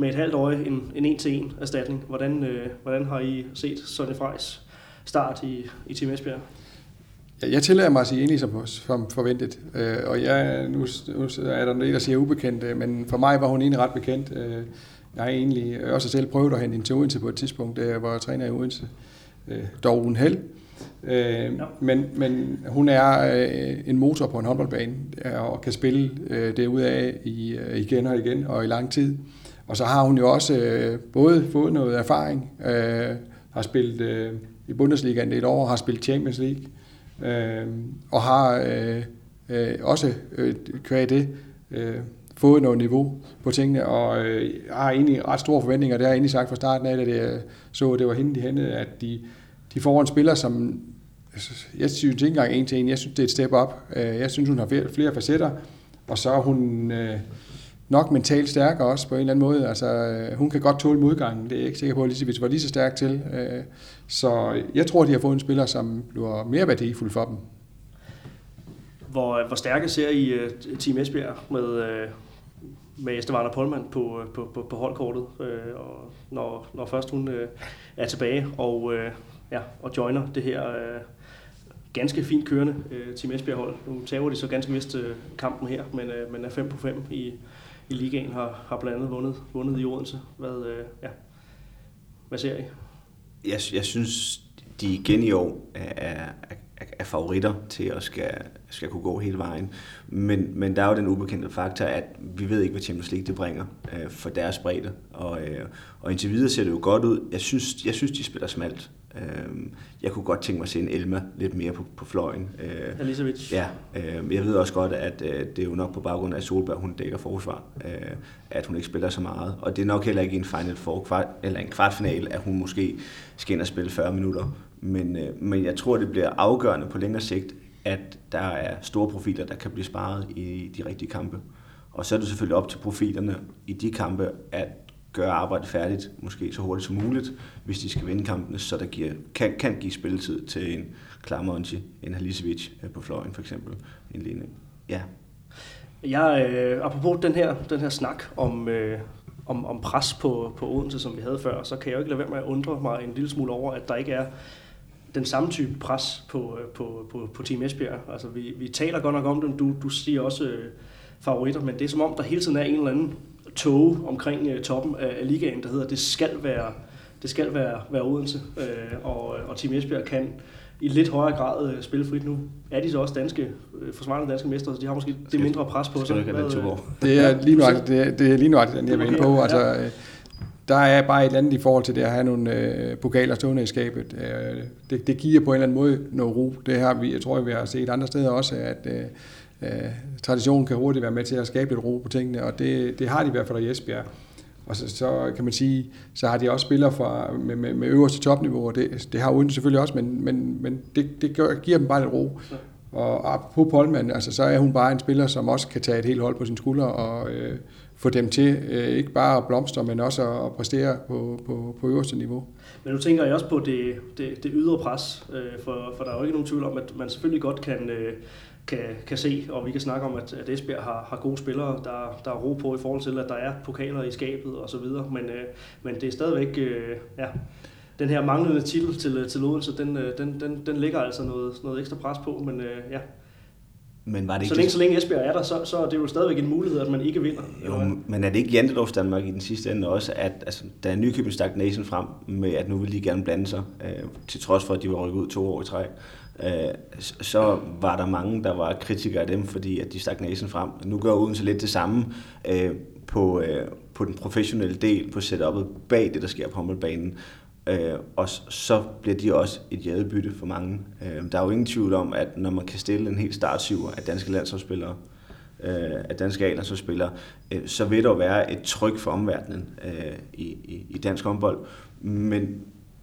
med et halvt øje en, en en-til-en erstatning. Hvordan, øh, hvordan har I set Sonny Frejs start i, i Team Esbjerg? Jeg tillader mig at sige egentlig som, som forventet, øh, og jeg, nu, nu er der noget, der siger ubekendt, øh, men for mig var hun egentlig ret bekendt. Øh, jeg har egentlig også selv prøvet at hente hende til Odense på et tidspunkt, da jeg var træner i Odense. Øh, dog uden held. Øh, ja. men, men hun er øh, en motor på en håndboldbane og kan spille øh, det ud af i, øh, igen og igen og i lang tid. Og så har hun jo også øh, både fået noget erfaring, øh, har spillet øh, i Bundesliga en del år, har spillet Champions League, øh, og har øh, øh, også øh, kvæg det øh, fået noget niveau på tingene, og øh, har egentlig ret store forventninger. Det har jeg egentlig sagt fra starten af, at det, så det var hende, de hentede, at de, de får en spiller, som jeg synes ikke engang en til en, jeg synes, det er et step up. Øh, jeg synes, hun har flere facetter, og så er hun... Øh, nok mentalt stærkere også på en eller anden måde. Altså, øh, hun kan godt tåle modgangen. Det er jeg ikke sikker på, at Elisabeth var lige så stærk til. Øh, så jeg tror, de har fået en spiller, som bliver mere værdifuld for dem. Hvor, øh, hvor stærke ser I Team Esbjerg med, med med Estevana Polman på, på, på, på holdkortet, og når, når først hun er tilbage og, ja, og joiner det her ganske fint kørende Team Esbjerg-hold. Nu tager de så ganske vist kampen her, men, men er 5 på 5 i, i ligaen har, har blandt andet vundet, vundet i Odense. Hvad, øh, ja. Hvad ser I? Jeg, jeg synes, de igen i år er, er, er favoritter til at skal, skal kunne gå hele vejen. Men, men der er jo den ubekendte faktor, at vi ved ikke, hvad Champions League det bringer øh, for deres bredde. Og, øh, og indtil videre ser det jo godt ud. Jeg synes, jeg synes de spiller smalt. Øh, jeg kunne godt tænke mig at se en Elma lidt mere på, på fløjen. Øh, Alicevic. Ja, øh, jeg ved også godt, at øh, det er jo nok på baggrund af, at Solberg hun dækker forsvar, øh, at hun ikke spiller så meget. Og det er nok heller ikke en Final Four, kvart, eller en kvartfinale, at hun måske skal ind og spille 40 minutter. Men, øh, men jeg tror, det bliver afgørende på længere sigt, at der er store profiler, der kan blive sparet i de rigtige kampe. Og så er det selvfølgelig op til profilerne i de kampe at gøre arbejdet færdigt, måske så hurtigt som muligt, hvis de skal vinde kampene, så der giver, kan, kan give spilletid til en Klamonti, en Halisevic øh, på fløjen for eksempel, en lignende. Ja. Jeg, øh, apropos den her, den her snak om, øh, om, om pres på, på Odense, som vi havde før, så kan jeg jo ikke lade være med at undre mig en lille smule over, at der ikke er den samme type pres på, øh, på, på, på Team Esbjerg. Altså, vi, vi taler godt nok om dem. Du, du siger også øh, favoritter, men det er som om, der hele tiden er en eller anden tog omkring øh, toppen af, af ligaen, der hedder, det skal være, det skal være, være Odense, øh, og, og Team Esbjerg kan i lidt højere grad øh, spille frit nu. Er de så også danske, øh, forsvarende danske mestre, så de har måske det mindre pres på sig. Det er lige nu, det, det er lige nu, den jeg vil ind på. Altså, ja. Øh, der er bare et eller andet i forhold til det at have nogle øh, pokaler stående i skabet. Øh, det, det giver på en eller anden måde noget ro. Det har vi, jeg tror, vi har set andre steder også, at øh, øh, traditionen kan hurtigt være med til at skabe lidt ro på tingene, og det, det har de i hvert fald i Esbjerg. Og så, så kan man sige, så har de også spillere fra, med, med, med øverste topniveau, og det, det har uden selvfølgelig også, men, men, men det, det gør, giver dem bare lidt ro. Og på Polman, altså, så er hun bare en spiller, som også kan tage et helt hold på sin skulder og øh, få dem til øh, ikke bare at blomstre, men også at præstere på, på, på øverste niveau. Men nu tænker jeg også på det, det, det ydre pres, øh, for, for der er jo ikke nogen tvivl om, at man selvfølgelig godt kan, øh, kan, kan se, og vi kan snakke om, at, at Esbjerg har, har gode spillere, der, der er ro på i forhold til, at der er pokaler i skabet og så videre, men, øh, men det er stadigvæk, øh, ja, den her manglende titel til, til Odense, den, øh, den, den, den ligger altså noget, noget ekstra pres på, men øh, ja, men var det ikke så, længe, så længe Esbjerg er der, så, så er det jo stadigvæk en mulighed, at man ikke vinder. Jo, men er det ikke Jantelovs Danmark i den sidste ende også, at altså, da Nykøbing stak næsen frem med, at nu vil de gerne blande sig, øh, til trods for, at de var rykket ud to år i træ, øh, Øh, så var der mange, der var kritikere af dem, fordi at de stak næsen frem. Nu gør Odense lidt det samme øh, på, øh, på den professionelle del, på setup'et bag det, der sker på håndboldbanen. Øh, og så bliver de også et jadebytte for mange. Øh, der er jo ingen tvivl om, at når man kan stille en helt startsyver af danske landsholdsspillere, øh, af danske A-landsholdsspillere, øh, så vil der være et tryk for omverdenen øh, i, i, i dansk håndbold. Men,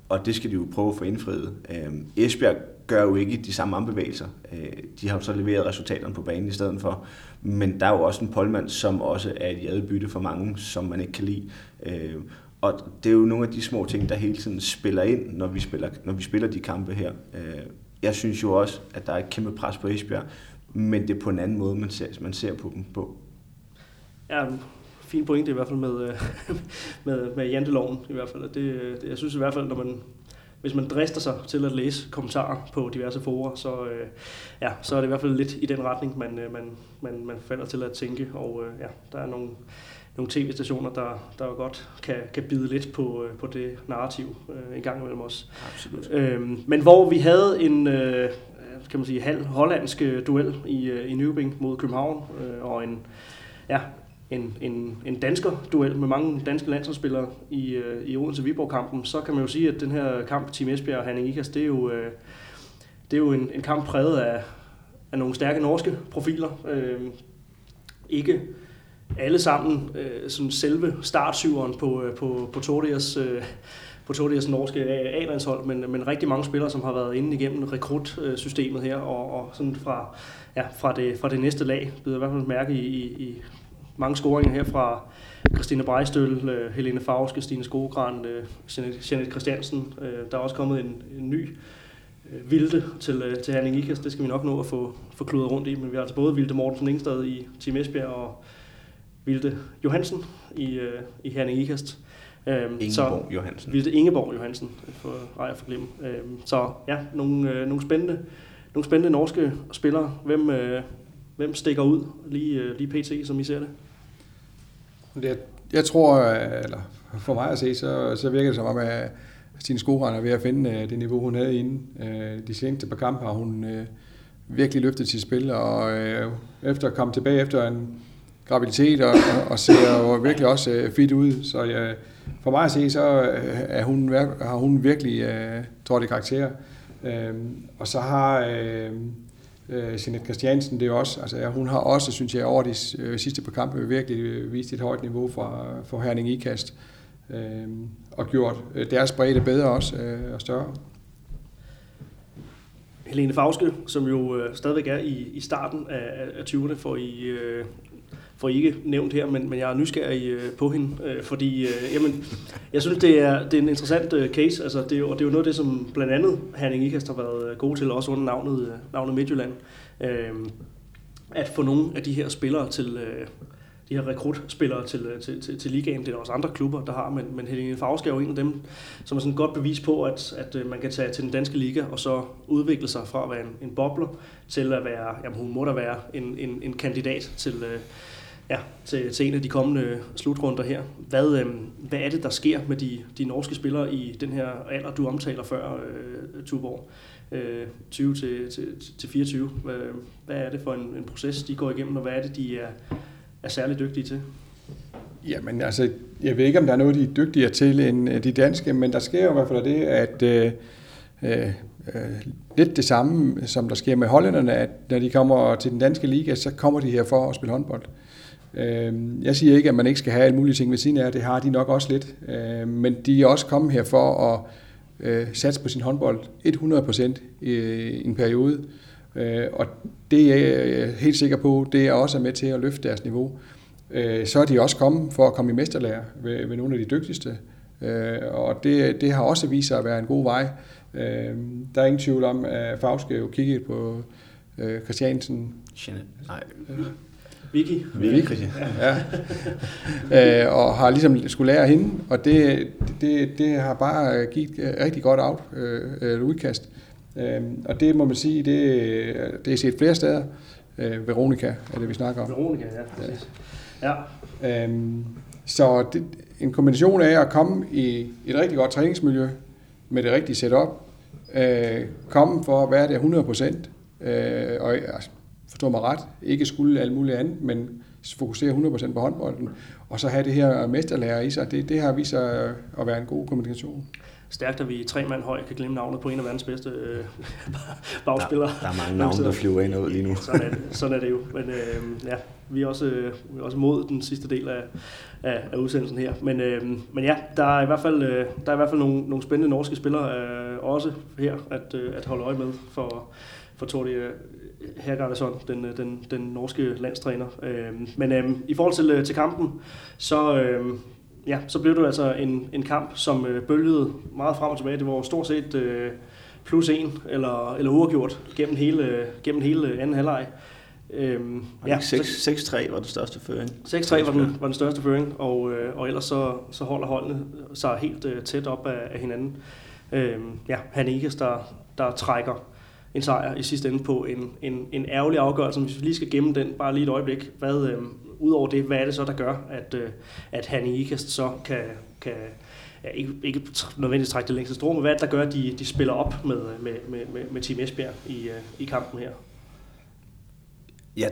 og det skal de jo prøve at få indfriet. Øh, Esbjerg gør jo ikke de samme armbevægelser. Øh, de har jo så leveret resultaterne på banen i stedet for. Men der er jo også en polmand, som også er et jadebytte for mange, som man ikke kan lide. Øh, og det er jo nogle af de små ting, der hele tiden spiller ind, når vi spiller, når vi spiller de kampe her. Øh, jeg synes jo også, at der er et kæmpe pres på Esbjerg, men det er på en anden måde, man ser, man ser på dem på. Ja, fin pointe i hvert fald med, med, med janteloven i hvert fald. Det, det, jeg synes i hvert fald, når man, hvis man drister sig til at læse kommentarer på diverse forer, så, øh, ja, så er det i hvert fald lidt i den retning, man, øh, man, man, man falder til at tænke. Og øh, ja, der er nogle, nogle tv-stationer, der, der jo godt kan, kan bide lidt på, øh, på det narrativ øh, en gang imellem os. Absolut. Øhm, men hvor vi havde en øh, kan man sige, halv hollandsk duel i, øh, i Nykøbing mod København, øh, og en, ja, en, en, en dansker duel med mange danske landsholdsspillere i, øh, i Odense Viborg-kampen, så kan man jo sige, at den her kamp Team Esbjerg og Hanning Ikas, det er jo, øh, det er jo en, en kamp præget af, af nogle stærke norske profiler. Øh, ikke alle sammen øh, sådan selve startsyveren på, øh, på, på Tordias, øh, på Tordias norske A-landshold, men, men rigtig mange spillere, som har været inde igennem rekrutsystemet her, og, og sådan fra, ja, fra, det, fra det næste lag, byder i hvert fald mærke i, i, i mange scoringer her fra Christine Brejstøl, øh, Helene Favske, Stine Skogran, øh, Jeanette Christiansen. Øh, der er også kommet en, en ny øh, Vilde til, øh, til Herning Ikast. Det skal vi nok nå at få, få kludret rundt i, men vi har altså både Vilde Mortensen Ingstad i Team Esbjerg og Vilde Johansen i, øh, i Herning Ikast. Øhm, Ingeborg så, Johansen. Vilde Ingeborg Johansen, for ej for glemme. Øhm, så ja, nogle, øh, nogle, spændende, nogle spændende norske spillere. Hvem, øh, hvem stikker ud lige, øh, lige pt, som I ser det? Jeg, jeg tror, øh, eller for mig at se, så, så virker det som om, at, Stine Skoran er ved at finde øh, det niveau, hun havde inden. Øh, de seneste par kampe har hun virkelig løftet sit spil, og efter at komme tilbage efter en graviditet, og, og, ser jo virkelig også fit ud. Så jeg, for mig at se, så er hun, har hun virkelig trådt i karakter. Og så har øh, Jeanette Christiansen det er også, altså ja, hun har også, synes jeg, over de øh, sidste par kampe virkelig øh, vist et højt niveau for, for Herning Ikast. Øh, og gjort øh, deres bredde bedre også øh, og større. Helene Fauske, som jo øh, stadigvæk er i, i starten af, af 20'erne, får I, øh, får I ikke nævnt her, men, men jeg er nysgerrig øh, på hende, øh, fordi øh, jamen, jeg synes, det er, det er en interessant øh, case, altså, det og det er jo noget af det, som blandt andet Herning Ikast har været øh, gode til, også under navnet, øh, navnet Midtjylland, øh, at få nogle af de her spillere til... Øh, de her rekrutspillere til, øh, til, til, til ligaen. Det er der også andre klubber, der har, men, men Helene Favske er jo en af dem, som er sådan et godt bevis på, at, at øh, man kan tage til den danske liga og så udvikle sig fra at være en, en bobler til at være, jamen hun må da være en, en, en kandidat til, øh, ja, til, til en af de kommende øh, slutrunder her. Hvad, øh, hvad er det, der sker med de, de norske spillere i den her alder, du omtaler før, øh, Tuborg? Øh, 20 til, til, til 24. Hvad, hvad er det for en, en proces, de går igennem, og hvad er det, de er, er særlig dygtige til? Jamen altså, jeg ved ikke, om der er noget, de er dygtigere til end øh, de danske, men der sker jo i hvert fald det, at øh, øh, øh, lidt det samme, som der sker med hollænderne, at når de kommer til den danske liga, så kommer de her for at spille håndbold. Øh, jeg siger ikke, at man ikke skal have alle mulige ting ved siden af, det har de nok også lidt, øh, men de er også kommet her for at øh, satse på sin håndbold 100% i en periode. Øh, og det er jeg helt sikker på, det er også med til at løfte deres niveau. Øh, så er de også kommet for at komme i mesterlærer ved, ved nogle af de dygtigste. Og det, det har også vist sig at være en god vej. Der er ingen tvivl om, at Fagske jo kiggede på Christiansen. Nej. Vicky. Vicky, ja. og har ligesom skulle lære hende, og det, det, det har bare givet rigtig godt out, øh, udkast. Øhm, og det må man sige, det, det er set flere steder. Øh, Veronica er det, vi snakker om. Veronica, ja, præcis. Ja. ja. Øhm, så det, en kombination af at komme i et rigtig godt træningsmiljø med det rigtige setup, øh, komme for at være der 100%, øh, og altså, forstå mig ret, ikke skulle alt muligt andet, men fokusere 100% på håndbolden, og så have det her mesterlærer i sig, det, det har vist sig at være en god kommunikation stærkt, at vi tre mand høj kan glemme navnet på en af verdens bedste øh, bagspillere. Der, der er mange navne, der flyver ind og ud lige nu. sådan, er det, sådan er det jo. Men øh, ja, vi er, også, øh, vi er også mod den sidste del af, af, af udsendelsen her. Men, øh, men ja, der er i hvert fald, øh, der er i hvert fald nogle, nogle spændende norske spillere øh, også her at, øh, at holde øje med for, for Tordi øh, Hergardason, den, øh, den, den norske landstræner. Øh, men øh, i forhold til, øh, til kampen, så... Øh, ja, så blev det altså en, en kamp, som øh, bølgede meget frem og tilbage. Det var stort set øh, plus en eller, eller uafgjort gennem hele, gennem hele anden halvleg. Øhm, ja, 6-3 var den største føring. 6-3 var den, var den største føring, og, øh, og ellers så, så holder holdene sig helt øh, tæt op af, af hinanden. Øhm, ja, han ikke der, der trækker en sejr i sidste ende på en, en, en ærgerlig afgørelse. Hvis vi lige skal gemme den bare lige et øjeblik, hvad, øh, udover det, hvad er det så, der gør, at, øh, at han IKAST så kan, kan ja, ikke, ikke nødvendigvis trække det længste strå, men hvad er det, der gør, at de, de spiller op med, øh, med, med, med, med Team Esbjerg i, øh, i kampen her? Ja,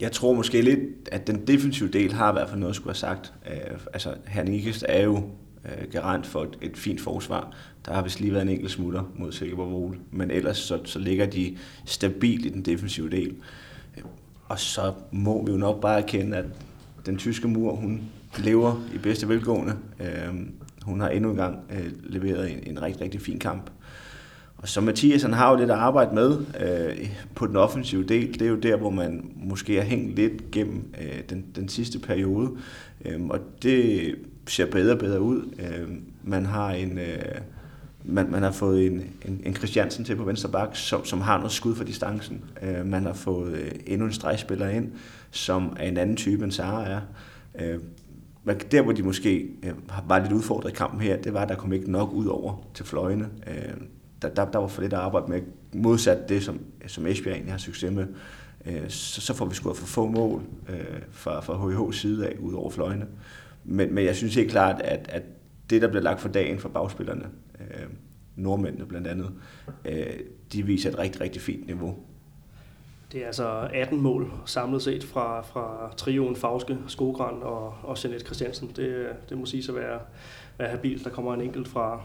jeg tror måske lidt, at den defensive del har i hvert fald noget at skulle have sagt. Øh, altså, Herning Ikast er jo øh, garant for et, et fint forsvar. Der har vist lige været en enkelt smutter mod Silkeborg Vole, men ellers så, så ligger de stabilt i den defensive del. Og så må vi jo nok bare erkende, at den tyske mur, hun lever i bedste velgående. Øh, hun har endnu en gang øh, leveret en, en rigtig, rigtig fin kamp. Og så Mathias, han har jo lidt at arbejde med øh, på den offensive del. Det er jo der, hvor man måske har hængt lidt gennem øh, den, den sidste periode. Øh, og det ser bedre og bedre ud. Øh, man har en... Øh, man, man har fået en, en, en Christiansen til på venstre bak, som, som har noget skud for distancen. Øh, man har fået øh, endnu en stregspiller ind, som er en anden type end Sara er. Øh, men der, hvor de måske øh, var lidt udfordret i kampen her, det var, at der kom ikke nok ud over til fløjene. Øh, der, der, der var for lidt at arbejde med, modsat det, som, som Esbjerg egentlig har succes med. Øh, så, så får vi sgu for få mål øh, fra, fra HIH's side af, ud over fløjene. Men, men jeg synes helt klart, at, at det, der bliver lagt for dagen for bagspillerne, øh, nordmændene blandt andet, øh, de viser et rigtig, rigtig fint niveau. Det er altså 18 mål samlet set fra, fra trioen Fauske, Skogran og, og Jeanette Christiansen. Det, det må sige at være, være habilt. Der kommer en enkelt fra,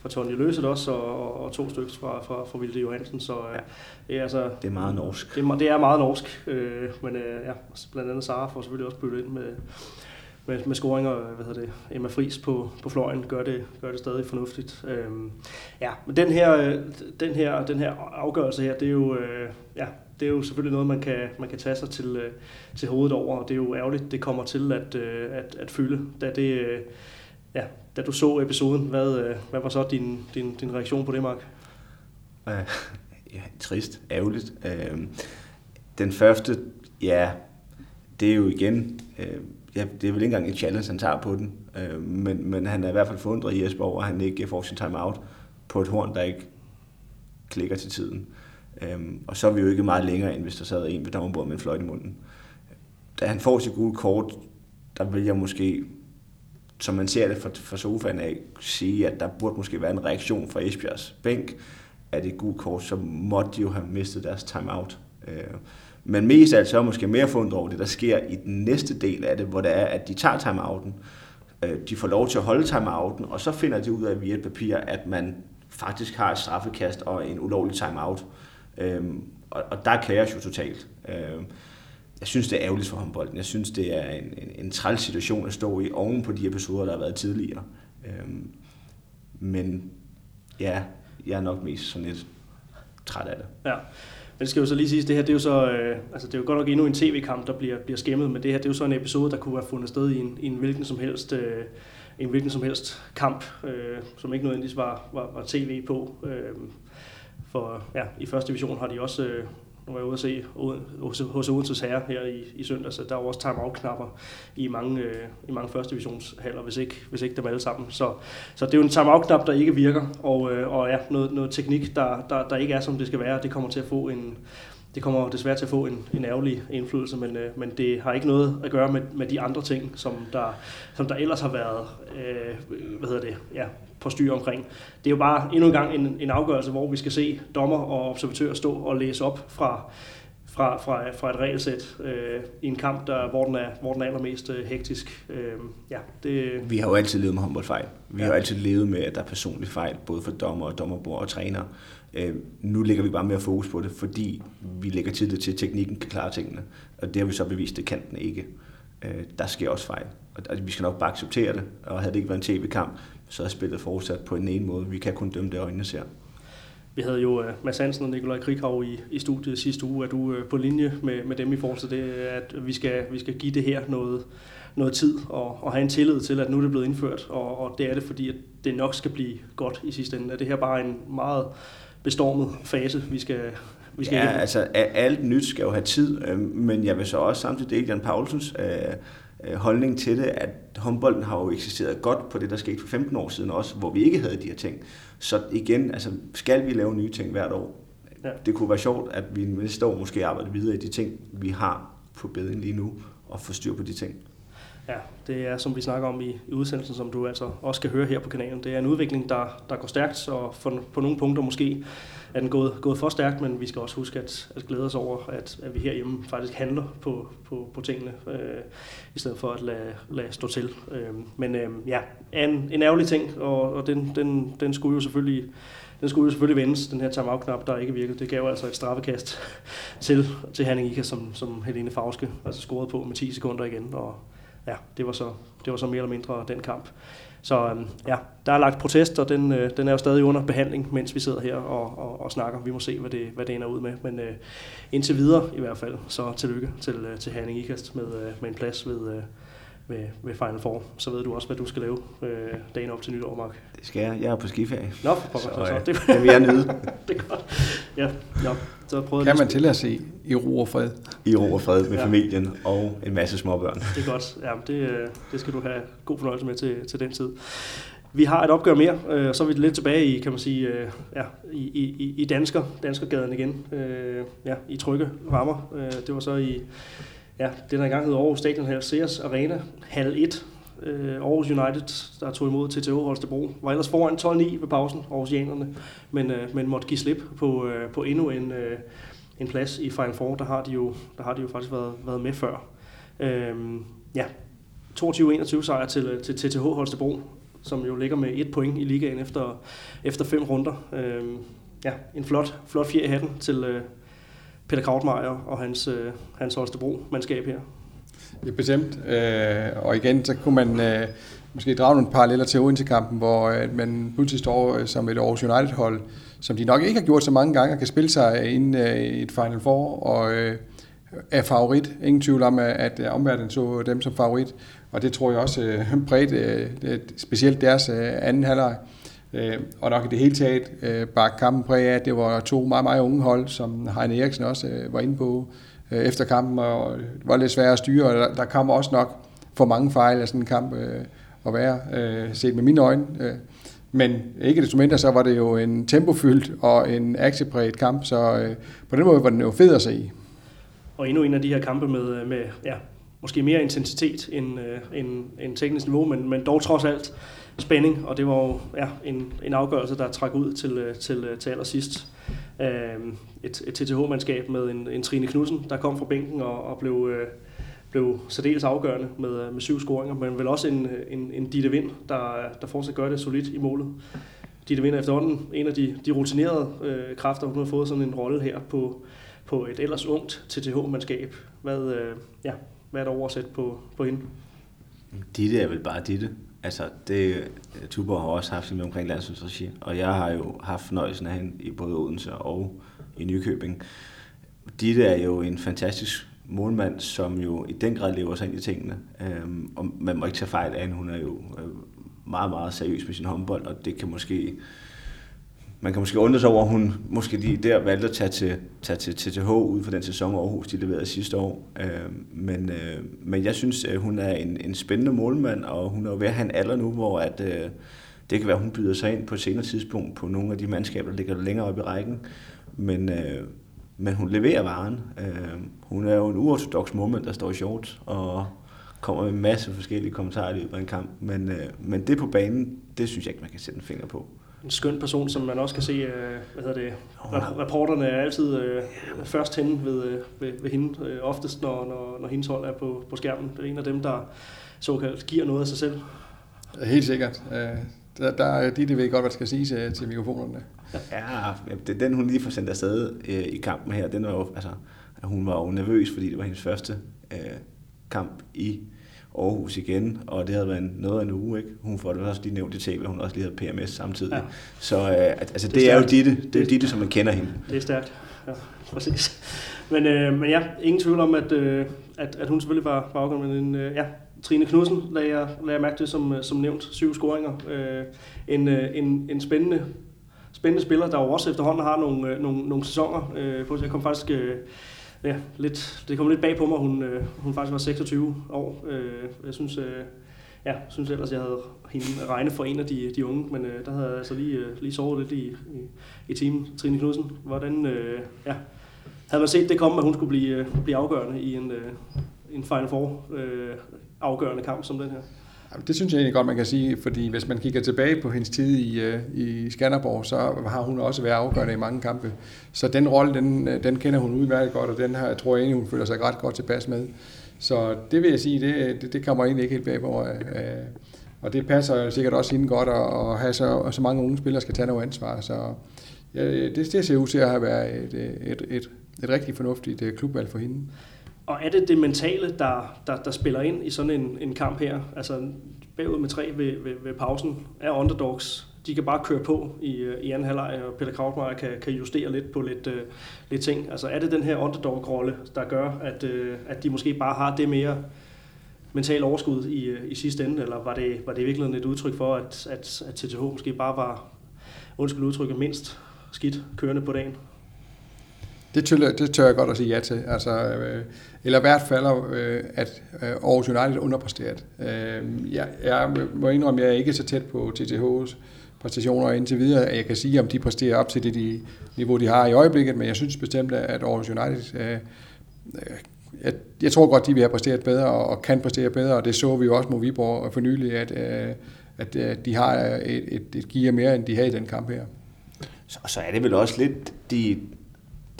fra Tony Løset også, og, og to stykker fra, fra, fra Vilde Johansen. Så ja. det, er altså, det er meget norsk. Det, er, det er meget norsk, øh, men øh, ja, blandt andet Sara får selvfølgelig også byttet ind med, med, med scoringer, hvad hedder det, Emma Fris på, på fløjen gør det, gør det stadig fornuftigt. Øhm, ja, men den her, den her, den her afgørelse her, det er jo, øh, ja, det er jo selvfølgelig noget, man kan, man kan tage sig til, øh, til hovedet over, og det er jo ærgerligt, det kommer til at, øh, at, at fylde. Da, det, øh, ja, da du så episoden, hvad, øh, hvad var så din, din, din reaktion på det, Mark? Øh, ja, trist, ærgerligt. Øh, den første, ja, det er jo igen, øh, ja, det er vel ikke engang en challenge, han tager på den, øh, men, men han er i hvert fald forundret i Jesper over, at han ikke får sin timeout på et horn, der ikke klikker til tiden. Øh, og så er vi jo ikke meget længere, end hvis der sad en ved dommerbordet med en fløjt i munden. Da han får sit gule kort, der vil jeg måske, som man ser det fra, fra sofaen af, sige, at der burde måske være en reaktion fra Esbjergs bænk, at det gule kort, så måtte de jo have mistet deres timeout. Øh, men mest af alt så er måske mere fundet over det, der sker i den næste del af det, hvor det er, at de tager timeouten, øh, de får lov til at holde timeouten, og så finder de ud af via et papir, at man faktisk har et straffekast og en ulovlig timeout. Øhm, og, og der er kaos jo totalt. Øhm, jeg synes, det er ærgerligt for håndbolden. Jeg synes, det er en, en, en træls situation at stå i oven på de episoder, der har været tidligere. Øhm, men ja, jeg er nok mest sådan lidt træt af det. Ja. Men det skal jo så lige sige, det her det er jo så, øh, altså det er jo godt nok endnu en tv-kamp, der bliver, bliver skæmmet, men det her det er jo så en episode, der kunne have fundet sted i en, i en hvilken som helst øh, en hvilken som helst kamp, øh, som ikke nødvendigvis var, var, var tv på. Øh, for ja, i første division har de også, øh, nu var jeg ude at se hos, Odenses Herre her i, i søndag, så der er også timeout-knapper i mange, øh, i mange første divisionshaller, hvis ikke, hvis ikke dem alle sammen. Så, så det er jo en timeout-knap, der ikke virker, og, øh, og ja, noget, noget teknik, der, der, der ikke er, som det skal være, det kommer til at få en, det kommer desværre til at få en, en ærgerlig indflydelse, men, øh, men det har ikke noget at gøre med, med de andre ting, som der, som der ellers har været øh, hvad hedder det, ja, på styr omkring. Det er jo bare endnu en gang en, en afgørelse, hvor vi skal se dommer og observatører stå og læse op fra, fra, fra, fra et regelsæt øh, i en kamp, der, hvor, den er, hvor den er allermest øh, hektisk. Øh, ja, det... Vi har jo altid levet med håndboldfejl. Vi ja. har jo altid levet med, at der er personlig fejl, både for dommer og dommerbord og træner. Øh, nu lægger vi bare mere fokus på det, fordi vi lægger tid til, at teknikken kan klare tingene. Og det har vi så bevist, det kan den ikke. Øh, der sker også fejl. Og vi skal nok bare acceptere det. Og havde det ikke været en tv-kamp, så er spillet fortsat på en ene måde. Vi kan kun dømme det, øjnene ser. Vi havde jo uh, Mads Hansen og Nikolaj Krighav i, i studiet sidste uge. Er du uh, på linje med, med dem i forhold til det, at vi skal, vi skal give det her noget, noget tid og, og have en tillid til, at nu er det blevet indført, og, og det er det, fordi at det nok skal blive godt i sidste ende. Er det her bare en meget bestormet fase, vi skal, vi skal Ja, igennem? altså alt nyt skal jo have tid, øh, men jeg vil så også samtidig dele Jan Paulsens øh, holdning til det, at håndbolden har jo eksisteret godt på det, der skete for 15 år siden også, hvor vi ikke havde de her ting. Så igen, altså, skal vi lave nye ting hvert år? Ja. Det kunne være sjovt, at vi næste år måske arbejder videre i de ting, vi har på beding lige nu, og få styr på de ting. Ja, det er som vi snakker om i, i udsendelsen, som du altså også skal høre her på kanalen. Det er en udvikling, der, der går stærkt, og for, på nogle punkter måske er den gået, gået for stærkt, men vi skal også huske at, at glæde os over, at, at vi herhjemme faktisk handler på, på, på tingene, øh, i stedet for at lade, lade stå til. Øh, men øh, ja, en, en ærgerlig ting, og, og den, den, den skulle jo selvfølgelig den skulle jo selvfølgelig vendes, den her timeout-knap, der ikke virkede. Det gav altså et straffekast til, til Hanning Ika, som, som Helene Fauske altså scorede på med 10 sekunder igen, og ja, det var så, det var så mere eller mindre den kamp. Så øhm, ja, der er lagt protest, og den, øh, den er jo stadig under behandling, mens vi sidder her og, og, og snakker. Vi må se, hvad det, hvad det ender ud med. Men øh, indtil videre i hvert fald, så tillykke til, øh, til Herning Ikast med, øh, med en plads ved, øh, ved, ved Final Four. Så ved du også, hvad du skal lave øh, dagen op til nytår, Mark. Det skal jeg. Jeg er på skiferie. Nå, for så, så, så, det, det vil jeg nyde. det er godt. Ja, ja. Så prøvede kan man til at se i ro og fred? I ro og fred med ja. familien og en masse småbørn. Det er godt. Ja, det, øh, det skal du have god fornøjelse med til, til den tid. Vi har et opgør mere, øh, så er vi lidt tilbage i, kan man sige, øh, ja, i, i, i dansker, danskergaden igen. Øh, ja, i trygge rammer. Øh, det var så i, ja, det der engang hed Aarhus Stadion her, Sears Arena, halv 1. øh, Aarhus United, der tog imod TTH Holstebro. Var ellers foran 12-9 ved pausen, Aarhusianerne, men, øh, men måtte give slip på, øh, på endnu en, øh, en plads i Final Four. Der har de jo, der har de jo faktisk været, været med før. Øh, ja, 22-21 sejr til, øh, til TTH Holstebro, som jo ligger med et point i ligaen efter, efter fem runder. Øh, ja, en flot, flot fjer i hatten til øh, Peter Krautmeier og hans, øh, hans Holstebro-mandskab her. Ja, bestemt. Øh, og igen, så kunne man øh, måske drage nogle paralleller til Odense-kampen, hvor øh, man pludselig står øh, som et Aarhus United-hold, som de nok ikke har gjort så mange gange, og kan spille sig ind øh, i et Final Four, og øh, er favorit. Ingen tvivl om, øh, at, at omverdenen så dem som favorit, og det tror jeg også øh, bredt, øh, specielt deres øh, anden halvleg. Øh, Øh, og nok i det hele taget øh, bare kampen præg af, at det var to meget, meget unge hold, som Heine Eriksen også øh, var inde på øh, efter kampen, og det var lidt svært at styre, og der, der kom også nok for mange fejl af sådan en kamp øh, at være, øh, set med mine øjne. Øh. Men ikke desto mindre, så var det jo en tempofyldt og en aktiepræget kamp, så øh, på den måde var den jo fed at se. Og endnu en af de her kampe med, øh, med ja, måske mere intensitet end, øh, end, end teknisk niveau, men, men dog trods alt spænding, og det var jo ja, en, en afgørelse, der trak ud til, øh, til, øh, til allersidst. Øh, et, et TTH-mandskab med en, en Trine Knudsen, der kom fra bænken og, og blev, øh, blev særdeles afgørende med, øh, med syv scoringer, men vel også en, en, en Ditte Vind, der, der fortsat gør det solidt i målet. Ditte Vind er efterhånden en af de, de rutinerede øh, kræfter, hun har fået sådan en rolle her på, på et ellers ungt TTH-mandskab. Hvad, øh, ja, hvad er der oversat på, på hende? Ditte er vel bare Ditte. Altså, det, øh, Tuborg har også haft sin omkring landsholdsregi, og jeg har jo haft fornøjelsen af hende i både Odense og i Nykøbing. Ditte er jo en fantastisk målmand, som jo i den grad lever sig ind i tingene. Øhm, og man må ikke tage fejl af hende. Hun er jo øh, meget, meget seriøs med sin håndbold, og det kan måske man kan måske undre sig over, at hun måske lige der valgte at tage til, tage til TTH ud for den sæson Aarhus, de leverede sidste år. Øh, men, øh, men jeg synes, at hun er en, en spændende målmand, og hun er jo ved at have en alder nu, hvor at, øh, det kan være, at hun byder sig ind på et senere tidspunkt på nogle af de mandskaber, der ligger længere oppe i rækken. Men, øh, men hun leverer varen. Øh, hun er jo en uortodox målmand, der står i shorts, og kommer med en masse forskellige kommentarer i løbet af en kamp. Men, øh, men det på banen, det synes jeg ikke, man kan sætte en finger på en skøn person, som man også kan se, øh, hvad hedder det, reporterne er altid øh, først henne ved, øh, ved, ved hende, øh, oftest når, når, når hendes hold er på, på skærmen. Det er en af dem, der såkaldt giver noget af sig selv. Helt sikkert. Øh, der, der de, de ved godt, hvad der skal sige til, til mikrofonerne. Ja, det, den hun lige får sendt afsted øh, i kampen her, den var jo, altså, hun var jo nervøs, fordi det var hendes første øh, kamp i Aarhus igen, og det havde været noget af en uge. Ikke? Hun får det også lige nævnt i tv, hun også lige havde PMS samtidig. Ja. Så øh, altså, det, det er, er jo Ditte, det, det er Ditte, som man kender hende. Det er stærkt, ja, præcis. Men, øh, men ja, ingen tvivl om, at, øh, at, at hun selvfølgelig var, var afgørende, men øh, ja, Trine Knudsen lagde jeg, lagde jeg mærke til, som, som nævnt, syv scoringer. Øh, en, øh, en, en spændende, spændende spiller, der jo også efterhånden har nogle, øh, nogle, nogle sæsoner øh, på Jeg kom faktisk... Øh, ja, lidt, det kom lidt bag på mig, hun, øh, hun faktisk var 26 år. Øh, jeg synes, øh, ja, synes ellers, jeg havde hende regnet for en af de, de unge, men øh, der havde jeg altså lige, øh, lige sovet lidt i, i, i timen. Trine Knudsen, hvordan, øh, ja, havde man set det komme, at hun skulle blive, øh, blive afgørende i en, øh, en Final Four øh, afgørende kamp som den her? Det synes jeg egentlig godt, man kan sige, fordi hvis man kigger tilbage på hendes tid i, øh, i Skanderborg, så har hun også været afgørende i mange kampe. Så den rolle, den, øh, den kender hun udmærket godt, og den her tror jeg egentlig, hun føler sig ret godt tilpas med. Så det vil jeg sige, det, øh, det, det kommer egentlig ikke helt bag på og det passer sikkert også hende godt at, have så, så mange unge spillere skal tage noget ansvar. Så ja, det, det ser ud til at have været et, et, et, et rigtig fornuftigt klubvalg for hende. Og er det det mentale, der, der, der spiller ind i sådan en, en kamp her? Altså bagud med tre ved, ved, ved pausen er underdogs. De kan bare køre på i, øh, i anden halvleg, og Peter Krautmeier kan, kan justere lidt på lidt, uh, lidt ting. Altså er det den her underdog-rolle, der gør, at, uh, at de måske bare har det mere mental overskud i, uh, i sidste ende, eller var det, var det i virkeligheden et udtryk for, at, at, at TTH måske bare var, undskyld udtrykket, mindst skidt kørende på dagen? Det tør, det tør jeg godt at sige ja til. Altså, øh, eller i hvert fald, øh, at øh, Aarhus United underpræsteret. Øh, jeg, jeg må indrømme, at jeg er ikke så tæt på TTH's præstationer indtil videre, at jeg kan sige, om de præsterer op til det de, niveau, de har i øjeblikket, men jeg synes bestemt, at Aarhus United øh, øh jeg, jeg tror godt, de vil have præsteret bedre og kan præstere bedre, og det så vi jo også mod Viborg for nylig, at, øh, at, øh, de har et, et, et gear mere, end de havde i den kamp her. Så, så er det vel også lidt de,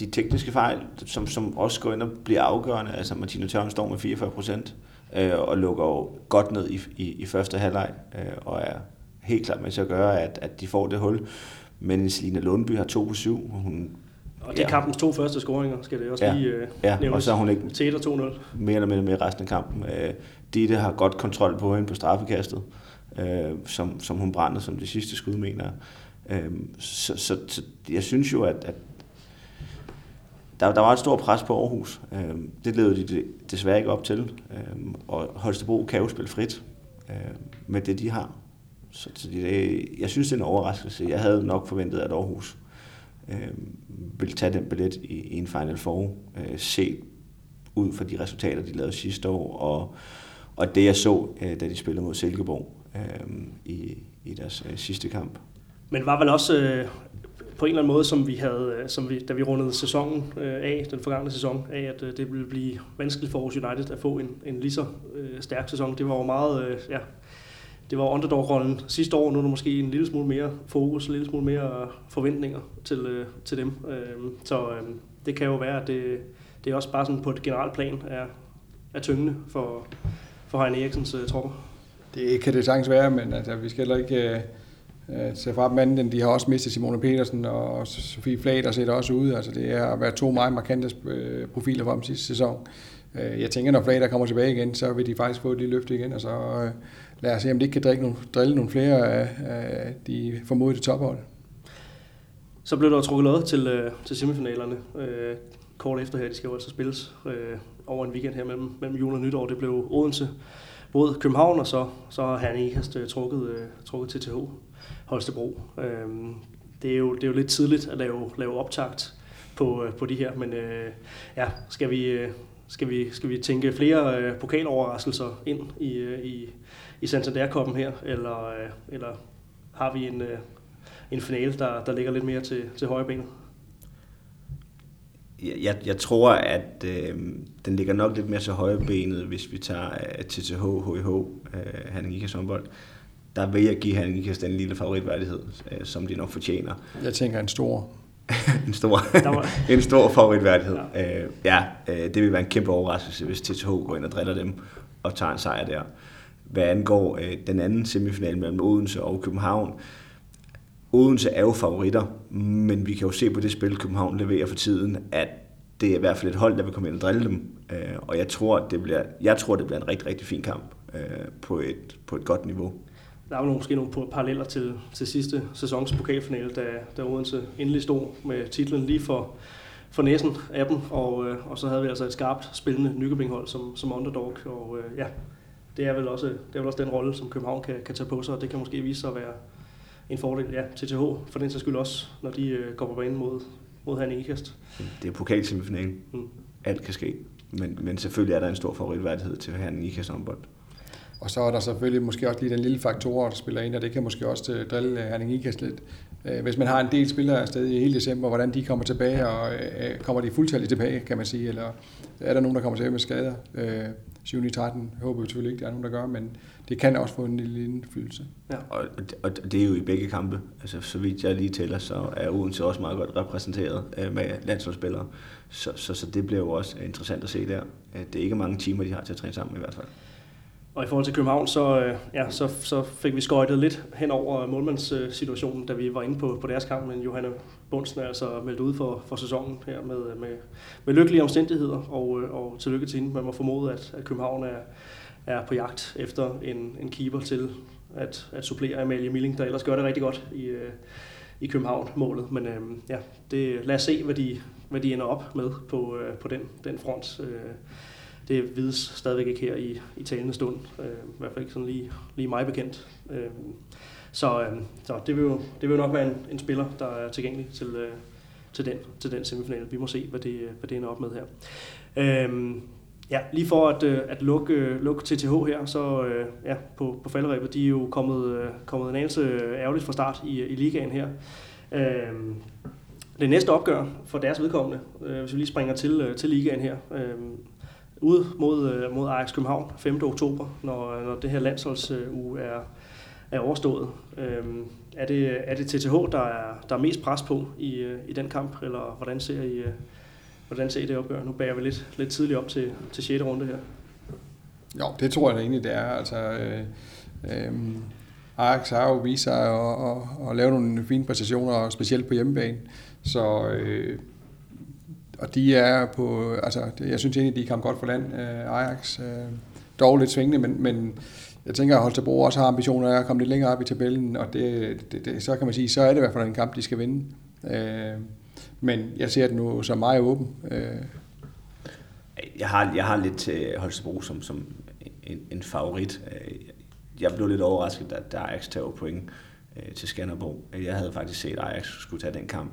de tekniske fejl, som, som også går ind og bliver afgørende. Altså Martino Tørn står med 44 procent øh, og lukker jo godt ned i, i, i første halvleg øh, og er helt klart med til at gøre, at, at de får det hul. Men Selina Lundby har 2 på 7, hun og det er ja. kampens to første scoringer, skal det også ja. lige uh, ja. nævnes. og så har hun ikke Tæt 2-0. mere eller mindre med resten af kampen. Uh, Ditte har godt kontrol på hende på straffekastet, uh, som, som hun brænder som det sidste skud, mener uh, så, så, så jeg synes jo, at, at der, der var et stort pres på Aarhus. Øh, det levede de desværre ikke op til. Øh, og Holstebro kan jo spille frit øh, med det, de har. Så, så det, jeg synes, det er en overraskelse. Jeg havde nok forventet, at Aarhus øh, vil tage den billet i, i en Final Four, øh, set ud fra de resultater, de lavede sidste år, og, og det jeg så, øh, da de spillede mod Silkeborg øh, i, i deres øh, sidste kamp. Men var vel også øh, på en eller anden måde, som vi havde, øh, som vi, da vi rundede sæsonen øh, af, den forgangne sæson, af, at øh, det ville blive vanskeligt for Aarhus United at få en, en lige så øh, stærk sæson. Det var jo meget, øh, ja, det var underdog-rollen sidste år, nu er der måske en lille smule mere fokus, en lille smule mere øh, forventninger til, øh, til dem. Øh, så øh, det kan jo være, at det, det er også bare sådan på et generelt plan er, er tyngende for, for Heine Eriksens øh, tropper. Det kan det sagtens være, men altså, vi skal heller ikke Øh Øh, se fra dem anden. De har også mistet Simone Petersen, og Sofie Flader ser også ud. Altså, det har været to meget markante øh, profiler for dem sidste sæson. Øh, jeg tænker, når Flader kommer tilbage igen, så vil de faktisk få et lille løfte igen, og så lad os se, om de ikke kan drikke nogle, drille nogle flere af, af de formodede tophold. Så blev der trukket noget til, til semifinalerne. Øh, kort efter her, de skal jo altså spilles øh, over en weekend her mellem, mellem jul og nytår. Det blev Odense både København, og så, så har han ikke øh, trukket, øh, trukket TH. Holstebro. Øh, det, er jo, det er jo lidt tidligt at lave, lave optakt på, øh, på de her, men øh, ja, skal vi, øh, skal vi, skal vi tænke flere øh, pokaloverraskelser ind i, øh, i, i Santander-koppen her, eller, øh, eller har vi en, øh, en finale, der, der ligger lidt mere til, til højre benet? Jeg, jeg tror, at øh, den ligger nok lidt mere til højre benet, hvis vi tager øh, TTH, HIH, uh, øh, IK Ikas håndbold. Der vil jeg give Hanning Ikas den lille favoritværdighed, uh, som de nok fortjener. Jeg tænker en stor. en stor, en stor favoritværdighed. Ja, uh, ja uh, det vil være en kæmpe overraskelse, hvis TTH går ind og driller dem og tager en sejr der hvad angår øh, den anden semifinal mellem Odense og København. Odense er jo favoritter, men vi kan jo se på det spil, København leverer for tiden, at det er i hvert fald et hold, der vil komme ind og drille dem. Øh, og jeg tror, det bliver, jeg tror, det bliver en rigtig, rigtig fin kamp øh, på, et, på et godt niveau. Der er jo måske nogle paralleller til, til sidste sæsons pokalfinale, da, da Odense endelig stod med titlen lige for, for næsen af dem, og, øh, og så havde vi altså et skarpt spillende Nykøbing-hold som, som underdog, og øh, ja, det er vel også, det er vel også den rolle, som København kan, kan tage på sig, og det kan måske vise sig at være en fordel. Ja, TTH for den sags skyld også, når de øh, går på banen mod, mod Hanne Ikast. Det er pokalsemifinalen. Mm. Alt kan ske. Men, men selvfølgelig er der en stor favoritværdighed til Hanne Ikast håndbold. Og så er der selvfølgelig måske også lige den lille faktor, der spiller ind, og det kan måske også øh, drille øh, Herning Ikast lidt. Øh, hvis man har en del spillere afsted i hele december, hvordan de kommer tilbage, og kommer de fuldtalligt tilbage, kan man sige, eller er der nogen, der kommer tilbage med skader? 7 i 13 håber vi selvfølgelig ikke, der er nogen, der gør, men det kan også få en lille indflydelse. Ja. Og, og det er jo i begge kampe. Altså, så vidt jeg lige tæller, så er Odense også meget godt repræsenteret med landsholdsspillere. Så, så, så det bliver jo også interessant at se der. Det er ikke mange timer, de har til at træne sammen i hvert fald. Og i forhold til København, så, øh, ja, så, så fik vi skøjtet lidt hen over målmandssituationen, da vi var inde på, på deres kamp, men Johanne Bunsen er altså meldt ud for, for sæsonen her med, øh, med, med lykkelige omstændigheder, og, øh, og tillykke til hende. Man må formode, at, at København er, er på jagt efter en, en keeper til at, at supplere Amalie Milling, der ellers gør det rigtig godt i, øh, i København-målet. Men øh, ja, det, lad os se, hvad de, hvad de ender op med på, øh, på den, den front. Øh, det vides stadigvæk ikke her i, i talende stund. Øh, I hvert fald ikke sådan lige, lige mig bekendt. Øh, så, øh, så det, vil jo, det vil jo nok være en, en spiller, der er tilgængelig til, øh, til, den, til den semifinal. Vi må se, hvad det, hvad det ender op med her. Øh, ja, lige for at, øh, at lukke, øh, lukke TTH her, så øh, ja, på, på falderæbet, de er jo kommet, øh, kommet en anelse øh, ærgerligt fra start i, i ligaen her. Øh, det næste opgør for deres vedkommende, øh, hvis vi lige springer til, øh, til ligaen her, øh, ud mod, øh, mod Ajax København 5. oktober, når, øh, når det her landsholdsuge er, er overstået. Øhm, er, det, er det TTH, der er, der er mest pres på i, øh, i den kamp, eller hvordan ser I, hvordan ser I det opgør? Nu bærer vi lidt, lidt tidligt op til, til 6. runde her. Jo, det tror jeg da egentlig, det er. Altså, øh, øh, Ajax har jo vist sig at, at, at lave nogle fine præstationer, specielt på hjemmebane. Så, øh, og de er på, altså, jeg synes egentlig, de kom godt for land, øh, Ajax. Øh, dog lidt svingende, men, men jeg tænker, at Holstebro også har ambitioner af at komme lidt længere op i tabellen, og det, det, det, så kan man sige, så er det i hvert fald en kamp, de skal vinde. Øh, men jeg ser den nu som meget åben. Øh. Jeg har, jeg har lidt til Holstebro som, som en, en favorit. Øh, jeg blev lidt overrasket, at Ajax tager point øh, til Skanderborg. Jeg havde faktisk set, at Ajax skulle tage den kamp.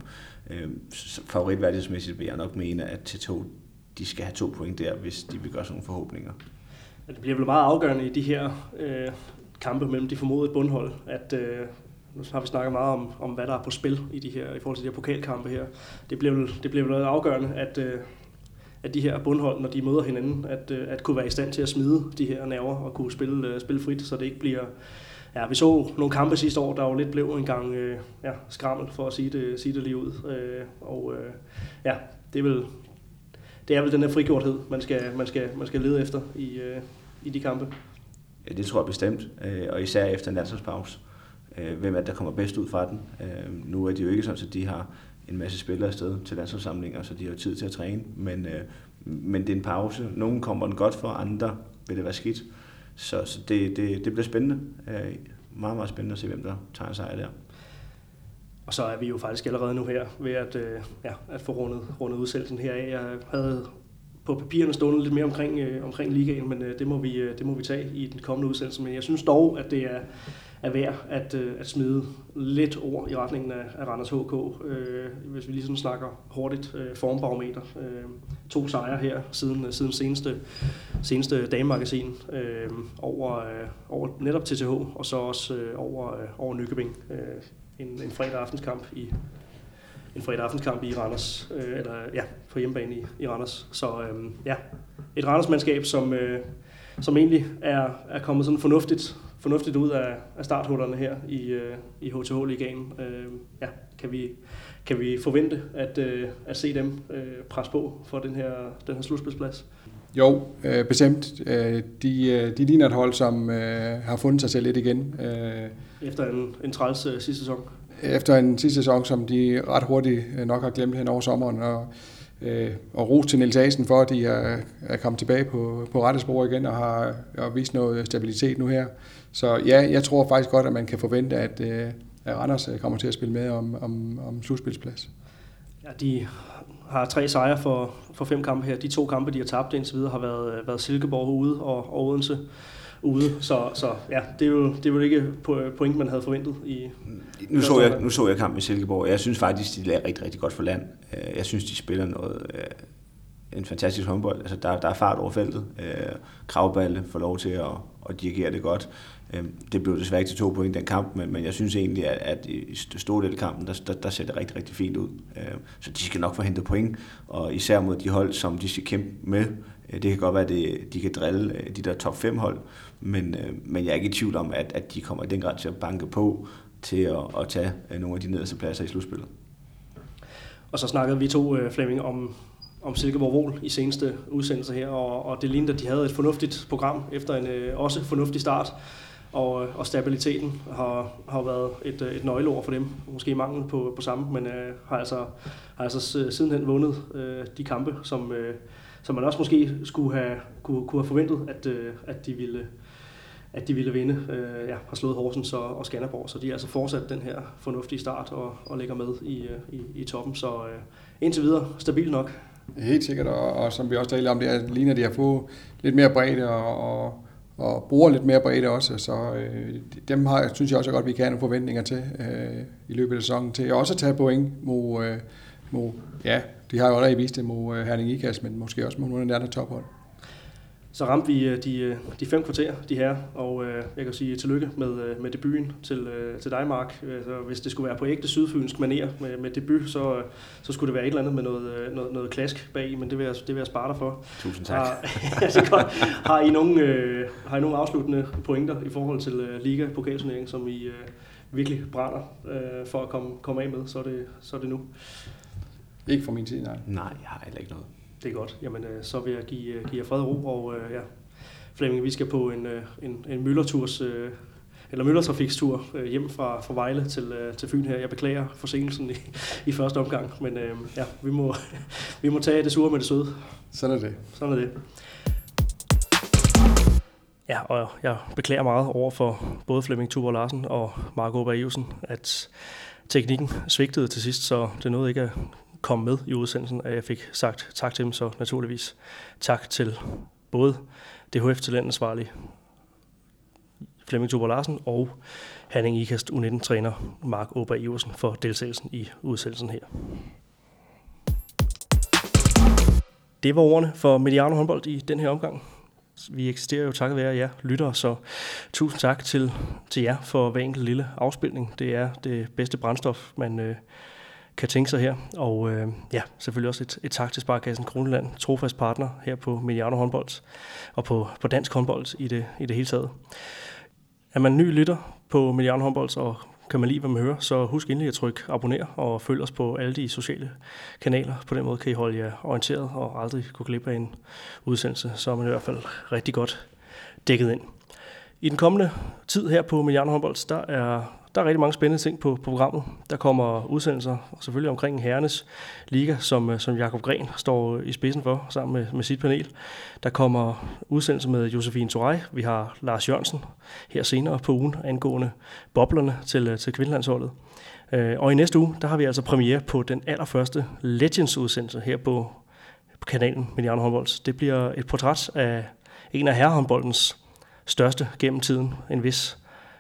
Øh, favoritværdighedsmæssigt vil jeg nok mene, at til to, de skal have to point der, hvis de vil gøre sådan nogle forhåbninger. Det bliver vel meget afgørende i de her øh, kampe mellem de formodede bundhold, at øh, nu har vi snakket meget om, om, hvad der er på spil i, de her, i forhold til de her pokalkampe her. Det bliver vel, det bliver vel afgørende, at, øh, at de her bundhold, når de møder hinanden, at, øh, at kunne være i stand til at smide de her nerver og kunne spille, øh, spille frit, så det ikke bliver... Ja, vi så nogle kampe sidste år, der jo lidt blev en gang øh, ja, skrammel, for at sige det, sige det lige ud. Øh, og øh, ja, det er vel, det er vel den der frigjorthed, man skal, man skal, man skal lede efter i, øh, i de kampe. Ja, det tror jeg bestemt, øh, og især efter en landsholdspause. Øh, hvem er det, der kommer bedst ud fra den? Øh, nu er det jo ikke sådan, at de har en masse spillere afsted til landsholdssamlinger, så de har tid til at træne, men, øh, men det er en pause. Nogle kommer den godt for, andre vil det være skidt. Så, så det, det, det bliver spændende. Øh, meget, meget spændende at se, hvem der tager sig af der. Og så er vi jo faktisk allerede nu her ved at, øh, ja, at få rundet, rundet udsendelsen her af. Jeg havde på papirerne stående lidt mere omkring, øh, omkring ligaen, men øh, det, må vi, øh, det må vi tage i den kommende udsendelse. Men jeg synes dog, at det er, er værd at, øh, at smide lidt ord i retningen af, af Randers HK, øh, hvis vi lige sådan snakker hurtigt øh, formbarometer. Øh, to sejre her siden, øh, siden seneste, seneste damemagasin øh, over, øh, over netop TTH, og så også øh, over, øh, over Nykøbing. Øh, en, en fredag aftenskamp i en fredag aftenskamp i Randers, øh, eller ja, på hjemmebane i, i Randers. Så øh, ja, et Randers-mandskab, som, øh, som egentlig er, er kommet sådan fornuftigt, fornuftigt ud af, af starthullerne her i, øh, i HTH-ligaen. Øh, ja, kan vi, kan vi forvente at, øh, at se dem øh, presse på for den her, den her slutspilsplads? Jo, øh, bestemt. Øh, de, øh, de ligner et hold, som øh, har fundet sig selv lidt igen. Øh, efter en, en træls øh, sidste sæson? Efter en sidste sæson, som de ret hurtigt øh, nok har glemt hen over sommeren. Og, øh, og ros til Niels Asen for, at de er, er kommet tilbage på, på rette spor igen og har og vist noget stabilitet nu her. Så ja, jeg tror faktisk godt, at man kan forvente, at, øh, at Randers øh, kommer til at spille med om, om, om slutspilsplads. Ja, de har tre sejre for, for fem kampe her. De to kampe, de har tabt indtil videre, har været, været Silkeborg ude og, og Odense ude. Så, så ja, det er, jo, det er jo ikke point, man havde forventet. I, nu, så jeg, nu så jeg kampen i Silkeborg, og jeg synes faktisk, de lader rigtig, rigtig godt for land. Øh, jeg synes, de spiller noget, en fantastisk håndbold. Altså, der, der er fart over feltet. Kravballe får lov til at, at dirigere det godt. Øhm, det blev desværre ikke til to point den kamp, men, men jeg synes egentlig, at, at i store del af kampen, der, der, der ser det rigtig, rigtig fint ud. Øhm, så de skal nok få hentet point, og især mod de hold, som de skal kæmpe med. Øh, det kan godt være, at de kan drille øh, de der top 5 hold, men, øh, men jeg er ikke i tvivl om, at, at de kommer i den grad til at banke på til at, at tage nogle af de nederste pladser i slutspillet. Og så snakkede vi to, Flemming, om, om Silkeborg Vol i seneste udsendelse her, og, og det lignede, at de havde et fornuftigt program efter en øh, også fornuftig start og, og stabiliteten har, har været et, et nøgleord for dem. Måske mangel på, på samme, men øh, har, altså, har altså sidenhen vundet øh, de kampe, som, øh, som man også måske skulle have, kunne, kunne have forventet, at, øh, at de ville at de ville vinde, øh, ja, har slået Horsens og, og Skanderborg, så de har altså fortsat den her fornuftige start og, og ligger med i, øh, i, i toppen, så øh, indtil videre stabilt nok. Helt sikkert, og, og som vi også talte om, det er, ligner de har fået lidt mere bredde og, og og bruger lidt mere bredde også, så øh, dem har, synes jeg også godt, at vi kan have nogle forventninger til øh, i løbet af sæsonen, til også at tage point mod, øh, mod ja, de har jo allerede vist det mod øh, Herning Ikast, men måske også mod nogle af de andre tophold så ramte vi øh, de, øh, de fem kvarter, de her, og øh, jeg kan sige tillykke med, øh, med debuten til, øh, til dig, Mark. Så hvis det skulle være på ægte sydfynsk manér med, med debut, så, så skulle det være et eller andet med noget, noget, noget klask bag, men det vil, jeg, det vil jeg spare dig for. Tusind tak. Har, altså godt. Har, I nogle, øh, har I nogle afsluttende pointer i forhold til øh, Liga pokalturneringen, som I øh, virkelig brænder øh, for at komme, komme af med, så er, det, så er det nu? Ikke fra min side, nej. Nej, jeg har heller ikke noget. Det er godt. Jamen, øh, så vil jeg give, øh, give jer fred og ro, og øh, ja, Flemming, vi skal på en, øh, en, en møllerturs, øh, eller møllertrafikstur øh, hjem fra, fra Vejle til, øh, til Fyn her. Jeg beklager forsinkelsen i, i første omgang, men øh, ja, vi må, vi må tage det sure med det søde. Sådan er det. Sådan er det. Ja, og jeg beklager meget over for både Flemming Tuber Larsen og Marco Berghusen, at teknikken svigtede til sidst, så det nåede ikke at komme med i udsendelsen, at jeg fik sagt tak til dem, så naturligvis tak til både DHF talentansvarlig Flemming Tuber Larsen og Hanning Ikast U19-træner Mark Åberg Iversen for deltagelsen i udsendelsen her. Det var ordene for Mediano håndbold i den her omgang. Vi eksisterer jo takket være jer lyttere, så tusind tak til, til jer for hver enkelt lille afspilning. Det er det bedste brændstof, man øh, kan tænke sig her. Og øh, ja, selvfølgelig også et, et tak til Sparkassen Kroneland, trofast partner her på Mediano håndbold og på, på dansk håndbold i det, i det hele taget. Er man ny lytter på Mediano håndbold og kan man lide, hvad man hører, så husk endelig at trykke abonner og følg os på alle de sociale kanaler. På den måde kan I holde jer orienteret og aldrig gå glip af en udsendelse, så er man i hvert fald rigtig godt dækket ind. I den kommende tid her på Mediano Håndbold, der er der er rigtig mange spændende ting på, på programmet. Der kommer udsendelser, selvfølgelig omkring Hernes Liga, som, øh, som Jakob Gren står i spidsen for, sammen med, med sit panel. Der kommer udsendelser med Josefine Torej. Vi har Lars Jørgensen her senere på ugen angående boblerne til, øh, til kvindelandsholdet. Øh, og i næste uge, der har vi altså premiere på den allerførste Legends-udsendelse her på, på kanalen Mediano Håndbolds. Det bliver et portræt af en af herrehåndboldens største gennem tiden, en vis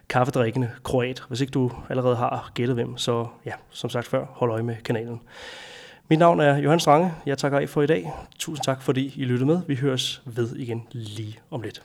kaffedrikkende kroat. Hvis ikke du allerede har gættet hvem, så ja, som sagt før, hold øje med kanalen. Mit navn er Johan Strange. Jeg takker af for i dag. Tusind tak, fordi I lyttede med. Vi høres ved igen lige om lidt.